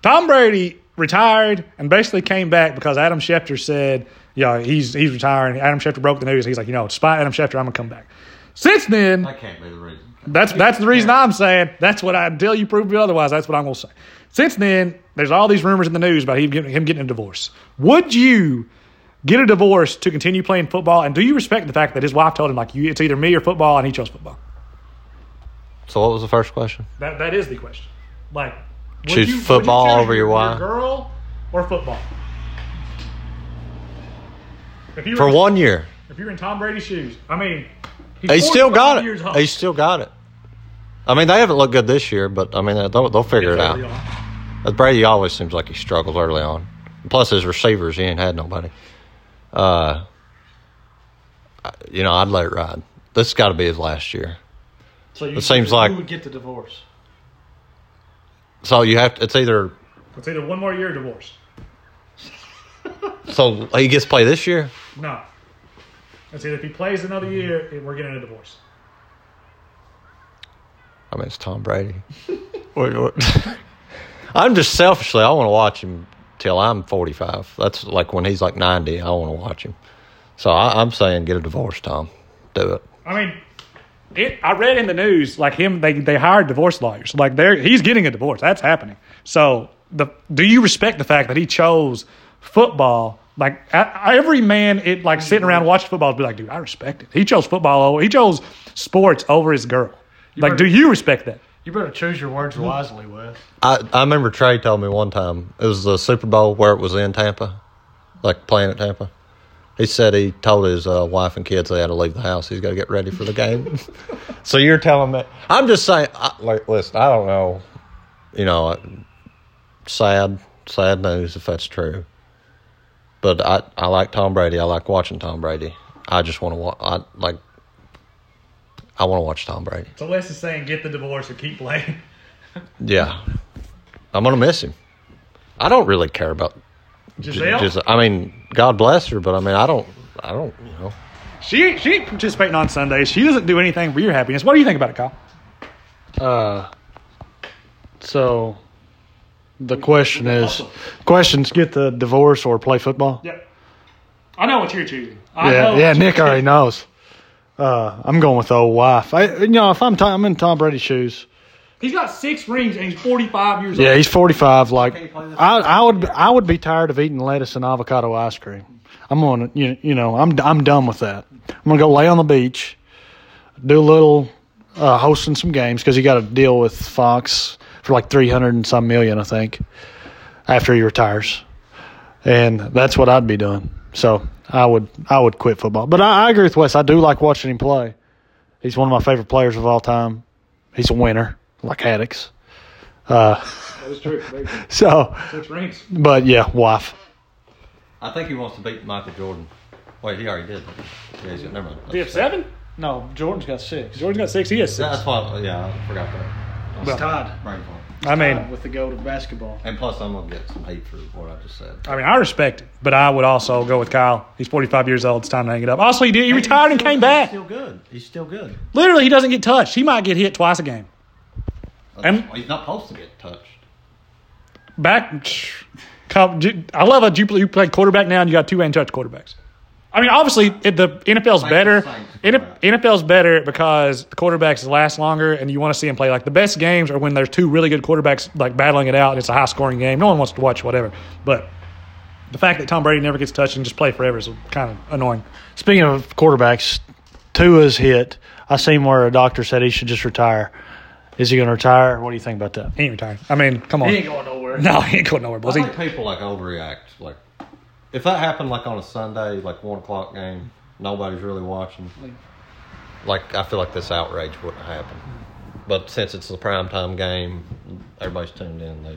Tom Brady retired and basically came back because Adam Schefter said, "Yeah, he's he's retiring." Adam Schefter broke the news. He's like, "You know, despite Adam Schefter, I'm gonna come back." Since then, That can't be the reason. That's that's the reason I'm saying. That's what I until you prove me otherwise. That's what I'm going to say. Since then, there's all these rumors in the news about him getting, him getting a divorce. Would you get a divorce to continue playing football? And do you respect the fact that his wife told him like you, it's either me or football, and he chose football? So what was the first question? That that is the question. Like, Choose you- football choose over your wife? girl or football? You For one year, if you're in Tom Brady's shoes, I mean, he's still got it. He's still got it. I mean, they haven't looked good this year, but I mean, they'll, they'll figure it out. On. Brady always seems like he struggles early on. Plus, his receivers, he ain't had nobody. Uh, you know, I'd let it ride. This has got to be his last year. So you It seems like- who would get the divorce? So you have to, it's either It's either one more year or divorce. so he gets to play this year. No. It's either if he plays another mm-hmm. year, we're getting a divorce. I mean, it's Tom Brady. (laughs) (laughs) I'm just selfishly, I want to watch him till I'm 45. That's like when he's like 90. I want to watch him. So I, I'm saying, get a divorce, Tom. Do it. I mean, it, I read in the news like him. They they hired divorce lawyers. Like they're he's getting a divorce. That's happening. So the do you respect the fact that he chose football? Like a- every man, it like sitting around watching football, would be like, dude, I respect it. He chose football. Over, he chose sports over his girl. Like, do you respect that? You better choose your words wisely, Wes. I, I remember Trey told me one time it was the Super Bowl where it was in Tampa, like playing at Tampa. He said he told his uh, wife and kids they had to leave the house. He's got to get ready for the game. (laughs) so you're telling me? (laughs) I'm just saying. I, like, listen, I don't know. You know, sad, sad news if that's true. But I, I like Tom Brady. I like watching Tom Brady. I just want to watch. I like. I want to watch Tom Brady. So Wes is saying get the divorce and keep playing. Yeah, I'm gonna miss him. I don't really care about. Gisele, Just, I mean, God bless her, but I mean, I don't. I don't. You know. she she ain't participating on Sundays. She doesn't do anything for your happiness. What do you think about it, Kyle? Uh, so the question is, questions get the divorce or play football? Yep. I know what you're choosing. I Yeah, know yeah. Nick already knows. Uh, I'm going with the old wife. I, you know, if I'm Tom, I'm in Tom Brady's shoes. He's got six rings and he's 45 years Yeah, old. Yeah, he's 45. Like Can you play this? I, I would, I would be tired of eating lettuce and avocado ice cream. I'm on, you, you know, I'm, I'm done with that. I'm gonna go lay on the beach, do a little uh, hosting some games because he got a deal with Fox for like 300 and some million, I think, after he retires, and that's what I'd be doing. So I would, I would quit football. But I, I agree with Wes. I do like watching him play. He's one of my favorite players of all time. He's a winner, like Haddix. Uh, That is true. (laughs) so, Six rings. but yeah, wife. I think he wants to beat Michael Jordan. Wait, he already did. Yeah, he's got, never mind. Do you have seven? No, Jordan's got six. Jordan's got six. He has six. That's why. Yeah, I forgot that. Well, tied. Brain fart. I mean, with the goat of basketball. And plus, I'm gonna get some hate for what I just said. I mean, I respect it, but I would also go with Kyle. He's 45 years old. It's time to hang it up. Also, he did. He retired and came back. He's still good. He's still good. Literally, he doesn't get touched. He might get hit twice a game. And- Well, he's not supposed to get touched. Back, I love how you play, quarterback now, and you got two ain't touch quarterbacks. I mean, obviously, it, the NFL's Like better. the Saints, NFL's better because the quarterbacks last longer, and you want to see them play. Like the best games are when there's two really good quarterbacks like battling it out, and it's a high scoring game. No one wants to watch whatever, but the fact that Tom Brady never gets touched and just play forever is kind of annoying. Speaking of quarterbacks, Tua's hit. I seen where a doctor said he should just retire. Is he going to retire? What do you think about that? He ain't retiring. I mean, come on. He ain't going nowhere. (laughs) no, he ain't going nowhere, I boys. He, think people like overreact. Like, if that happened like on a Sunday, like one o'clock game, nobody's really watching. Like, I feel like this outrage wouldn't happen. But since it's the prime time game, everybody's tuned in. They,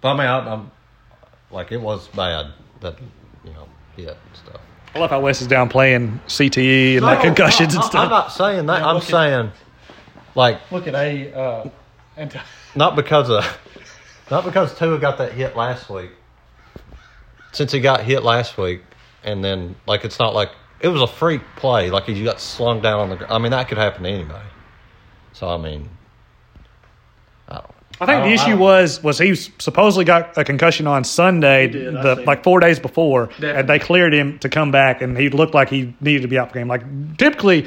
but I mean, I, I'm like, it was bad that you know hit and stuff. I love how Wes is down playing CTE and like No, concussions and I- stuff. I'm not saying that. Yeah, I'm look at- saying, like, Look at a. Uh, and (laughs) not because of, not because Tua got that hit last week. Since he got hit last week, and then like it's not like it was a freak play. Like he got slung down on the. gr- I mean, that could happen to anybody. So I mean, I don't. I think I the issue was was he supposedly got a concussion on Sunday, did, the, like four days before, Definitely. and they cleared him to come back, and he looked like he needed to be out for the game. Like typically,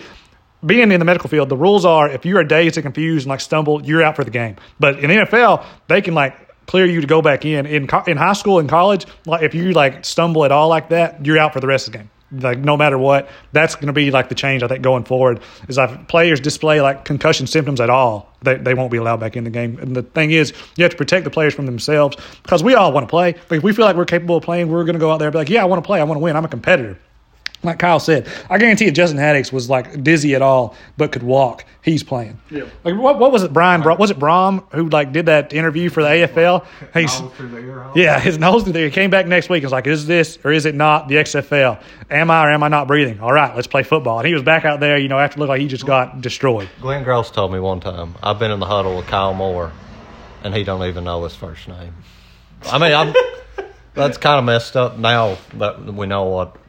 being in the medical field, the rules are if you are dazed and confused and like stumble, you're out for the game. But in NFL, they can like clear you to go back in. In co- in high school and college, like if you like stumble at all like that, you're out for the rest of the game. Like no matter what, that's going to be like the change I think going forward. Is if players display like concussion symptoms at all, they, they won't be allowed back in the game. And the thing is, you have to protect the players from themselves because we all want to play. If we feel like we're capable of playing, we're going to go out there and be like, yeah, I want to play, I want to win, I'm a competitor. Like Kyle said, I guarantee if Justin Haddix was like dizzy at all but could walk, he's playing. Yeah. Like what, what was it, Brian? Bra- Was it Brom who like did that interview for the AFL? He's yeah, his nose through there. He came back next week and was like, "Is this or is it not the XFL? Am I or am I not breathing? All right, let's play football." And he was back out there, you know, after it looked like he just got destroyed. Glenn Gross told me one time I've been in the huddle with Kyle Moore, and he don't even know his first name. I mean, I'm (laughs) that's kind of messed up now that we know what like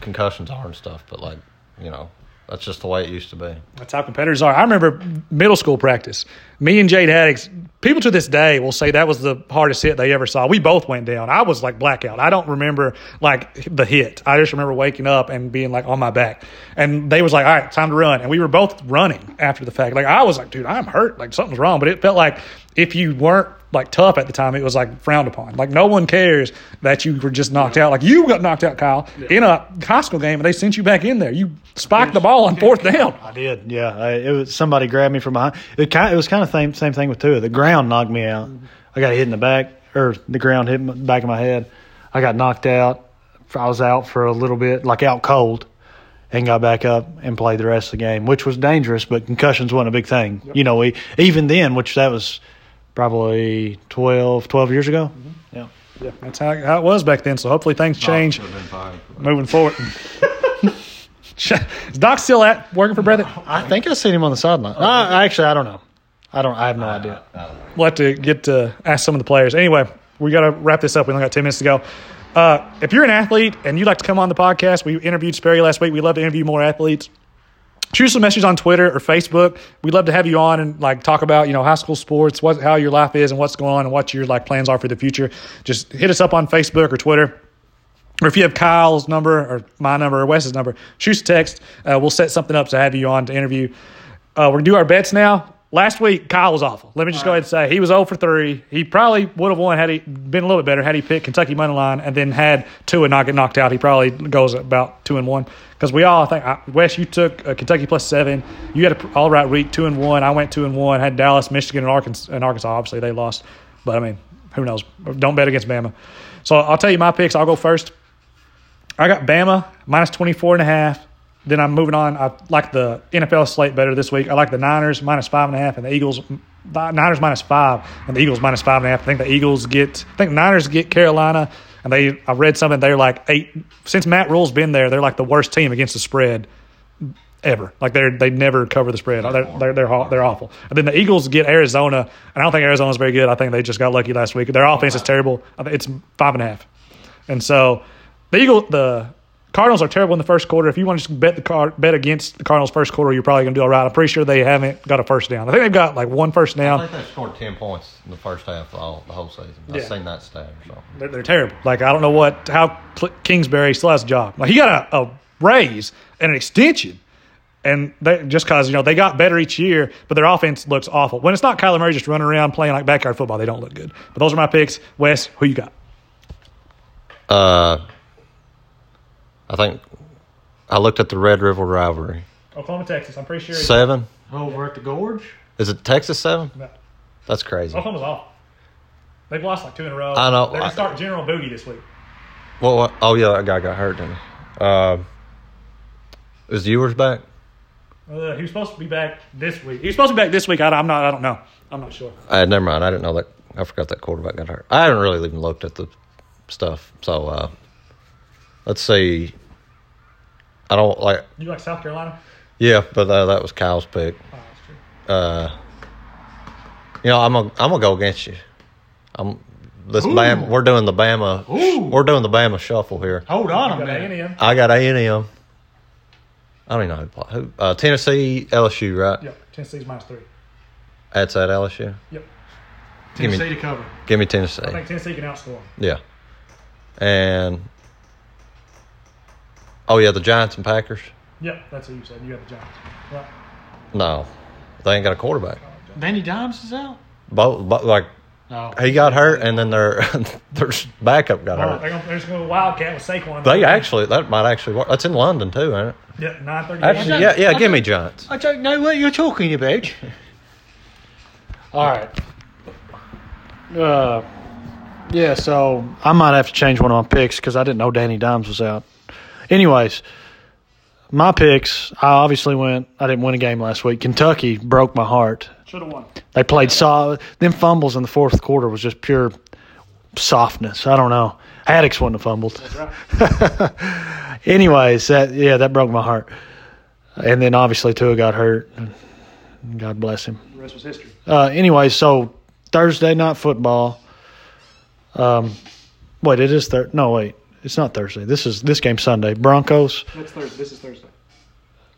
concussions are and stuff. But like, you know, that's just the way it used to be. That's how competitors are. I remember middle school practice. Me and Jade Haddix, people to this day will say that was the hardest hit they ever saw. We both went down. I was like blackout. I don't remember like the hit. I just remember waking up and being like on my back. And they was like, all right, time to run. And we were both running after the fact. Like I was like, dude, I'm hurt. Like something's wrong. But it felt like if you weren't like tough at the time, it was like frowned upon. Like no one cares that you were just knocked out. Like you got knocked out, Kyle, in a high school game, and they sent you back in there. You spiked the ball on fourth down. I did. Yeah, I, it was somebody grabbed me from behind. It kind. It was kind of same same thing with Tua. The ground knocked me out. I got hit in the back, or the ground hit the back of my head. I got knocked out. I was out for a little bit, like out cold, and got back up and played the rest of the game, which was dangerous. But concussions wasn't a big thing. You know, we even then, which that was probably 12, 12 years ago. Yeah. Yeah, that's how, how it was back then. So hopefully things change moving forward. (laughs) Is Doc still at working for Breathitt? I think I seen him on the sideline. Uh, actually, I don't know. I don't. I have no idea. We'll have to get to ask some of the players. Anyway, we got to wrap this up. We only got 10 minutes to go. Uh, if you're an athlete and you'd like to come on the podcast, we interviewed Sperry last week. We'd love to interview more athletes. Shoot some messages on Twitter or Facebook. We'd love to have you on and like talk about you know high school sports, what how your life is, and what's going on, and what your like plans are for the future. Just hit us up on Facebook or Twitter. Or if you have Kyle's number or my number or Wes's number, shoot a text. Uh, we'll set something up to have you on to interview. Uh, we're going to do our bets now. Last week, Kyle was awful. Let me just go ahead and say he was 0 for 3. He probably would have won had he been a little bit better had he picked Kentucky money line and then had two and not get knocked out. He probably goes about 2 and 1. Because we all, I think, Wes, you took uh, Kentucky plus 7. You had an all right week, 2 and 1. I went 2 and 1. Had Dallas, Michigan, and Arkansas. And Arkansas, obviously, they lost. But I mean, who knows? Don't bet against Bama. So I'll tell you my picks. I'll go first. I got Bama minus 24 and a half. Then I'm moving on. I like the NFL slate better this week. I like the Niners minus five and a half and the Eagles the Niners minus five and the Eagles minus five and a half. I think the Eagles get I think Niners get Carolina and they I read something they're like eight since Matt Rhule's been there, they're like the worst team against the spread ever. Like they're they never cover the spread. They're they're they're, they're awful. And then the Eagles get Arizona, and I don't think Arizona's very good. I think they just got lucky last week. Their offense is terrible. It's five and a half, and so the Eagle the Cardinals are terrible in the first quarter. If you want to just bet the car bet against the Cardinals first quarter, you're probably going to do all right. I'm pretty sure they haven't got a first down. I think they've got like one first down. I down. think they scored 10 points in the first half of all, the whole season. I've Yeah. seen that stat or something. They're, they're terrible. Like I don't know what how Kingsbury still has a job. Like he got a, a raise and an extension, and they just because you know they got better each year, but their offense looks awful. When it's not Kyler Murray just running around playing like backyard football, they don't look good. But those are my picks. Wes, who you got? Uh, I think I looked at the Red River rivalry. Oklahoma, Texas. I'm pretty sure. Seven? Over at the gorge. Is it Texas seven? No, That's crazy. Oklahoma's awful. They've lost like two in a row. I know. They're gonna I- start General Booty this week. Well, what? Oh, yeah, that guy got hurt, didn't he? Uh, is Ewers back? Uh, he was supposed to be back this week. He was supposed to be back this week. I, I'm not. I don't know. I'm not sure. Uh, never mind. I didn't know that. I forgot that quarterback got hurt. I haven't really even looked at the stuff. So uh, let's see. I don't like. You like South Carolina? Yeah, but uh, that was Kyle's pick. Oh, that's true. Uh, you know, I'm gonna I'm gonna go against you. I'm this Bama. We're doing the Bama. Ooh. We're doing the Bama shuffle here. Hold on a Got minute. A&M. I got A and M. I don't even know who. who uh, Tennessee, LSU, right? Yep. Tennessee's minus three. That's at LSU. Yep. Give me- Tennessee to cover. Give me Tennessee. I think Tennessee can outscore. 'em. Yeah. And oh yeah, the Giants and Packers. Yep. That's what you said. You got the Giants. Right. No, they ain't got a quarterback. Danny Dimes is out. Both, but like No. he got hurt, and then their (laughs) their backup got Well, hurt. they're, gonna, they're just going to Wildcat with Saquon. They actually that might actually work. That's in London too, ain't it? Yep. Nine thirty. Actually, yeah, yeah. Give me Giants. I don't know what you're talking about. All right. Uh, yeah, so I might have to change one of my picks because I didn't know Danny Dimes was out. Anyways, my picks, I obviously went, I didn't win a game last week. Kentucky broke my heart. Should have won. They played solid. Them fumbles in the fourth quarter was just pure softness. I don't know. Haddix wouldn't have fumbled. Right. (laughs) Anyways, that yeah, that broke my heart. And then obviously Tua got hurt. God bless him. The rest was history. Uh, anyway, so Thursday night football. Um, wait, it is Thursday. No, wait, it's not Thursday. This is this game Sunday. Broncos, That's Thursday. This is Thursday.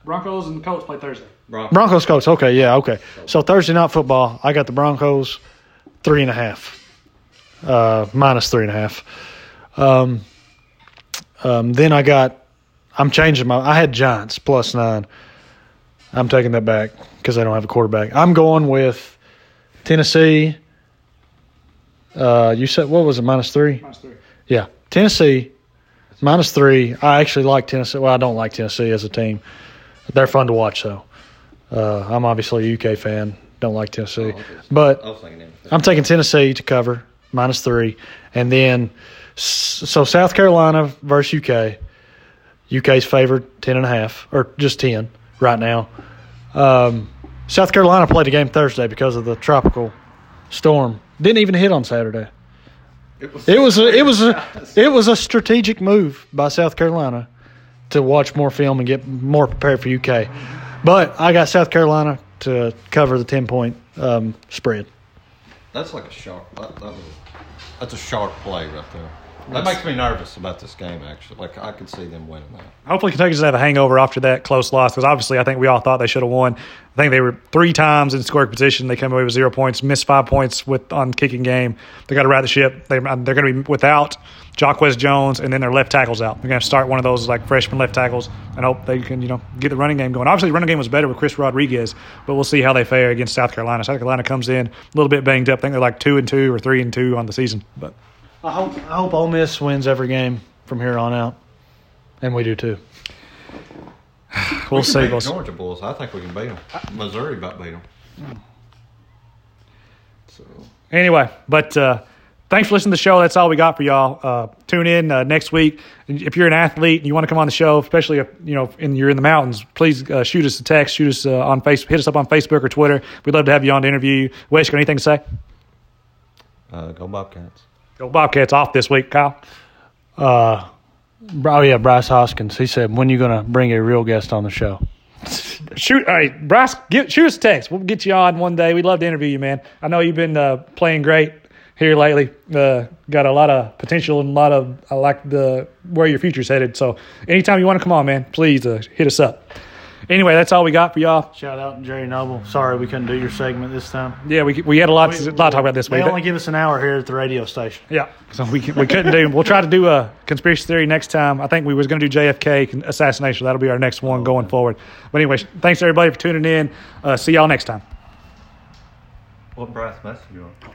Broncos and Colts play Thursday. Broncos, Colts. Okay, yeah, okay. So Thursday night football. I got the Broncos three and a half, uh, minus three and a half. Um, um, then I got. I'm changing my. I had Giants plus nine. I'm taking that back because I don't have a quarterback. I'm going with Tennessee. Uh, you said what was it? Minus three. Minus three. Yeah, Tennessee minus three. I actually like Tennessee. Well, I don't like Tennessee as a team. They're fun to watch though. Uh, I'm obviously a UK fan. Don't like Tennessee, but thinking him. I'm taking Tennessee to cover minus three, and then so South Carolina versus UK. UK's favored ten and a half, or just ten right now. Um, South Carolina played a game Thursday because of the tropical storm. Didn't even hit on Saturday. It was, It was a, it was a (laughs) it was a strategic move by South Carolina to watch more film and get more prepared for UK. But I got South Carolina to cover the ten point um, spread. That's like a sharp. That, that was, that's a sharp play right there. That makes me nervous about this game. Actually, like I could see them winning that. Hopefully, Kentucky doesn't have a hangover after that close loss because obviously, I think we all thought they should have won. I think they were three times in scoring position. They came away with zero points, missed five points with on kicking game. They got to ride the ship. They, uh, they're going to be without Jacquez Jones, and then their left tackles out. They're going to start one of those like freshman left tackles and hope they can you know get the running game going. Obviously, the running game was better with Chris Rodriguez, but we'll see how they fare against South Carolina. South Carolina comes in a little bit banged up. I think they're like two and two or three and two on the season, but. I hope I hope Ole Miss wins every game from here on out, and we do too. (sighs) We'll We see. beat Georgia Bulls. I think we can beat them. Missouri about beat them. So Anyway, but uh, thanks for listening to the show. That's all we got for y'all. Uh, tune in uh, next week. If you're an athlete and you want to come on the show, especially if you know in, you're in the mountains, please uh, shoot us a text, shoot us uh, on Facebook, hit us up on Facebook or Twitter. We'd love to have you on to interview you. Wes, got anything to say? uh, go Bobcats. Go Bobcats off this week, Kyle. Uh, oh yeah, Bryce Hoskins. He said, "When you going to bring a real guest on the show?" (laughs) Shoot, all right, Bryce, get, shoot us a text. We'll get you on one day. We'd love to interview you, man. I know you've been uh, playing great here lately. Uh, got a lot of potential and a lot of I like the where your future's headed. So anytime you want to come on, man, please uh, hit us up. Anyway, that's all we got for y'all. Shout out to Jerry Noble. Sorry we couldn't do your segment this time. Yeah, we we had a lot, a lot to talk about this They week. only give us an hour here at the radio station. yeah, so we we couldn't do. We'll try to do a conspiracy theory next time. I think we was going to do JFK assassination. That'll be our next one going forward. But anyway, thanks everybody for tuning in. Uh, see y'all next time. What Bryce message you on?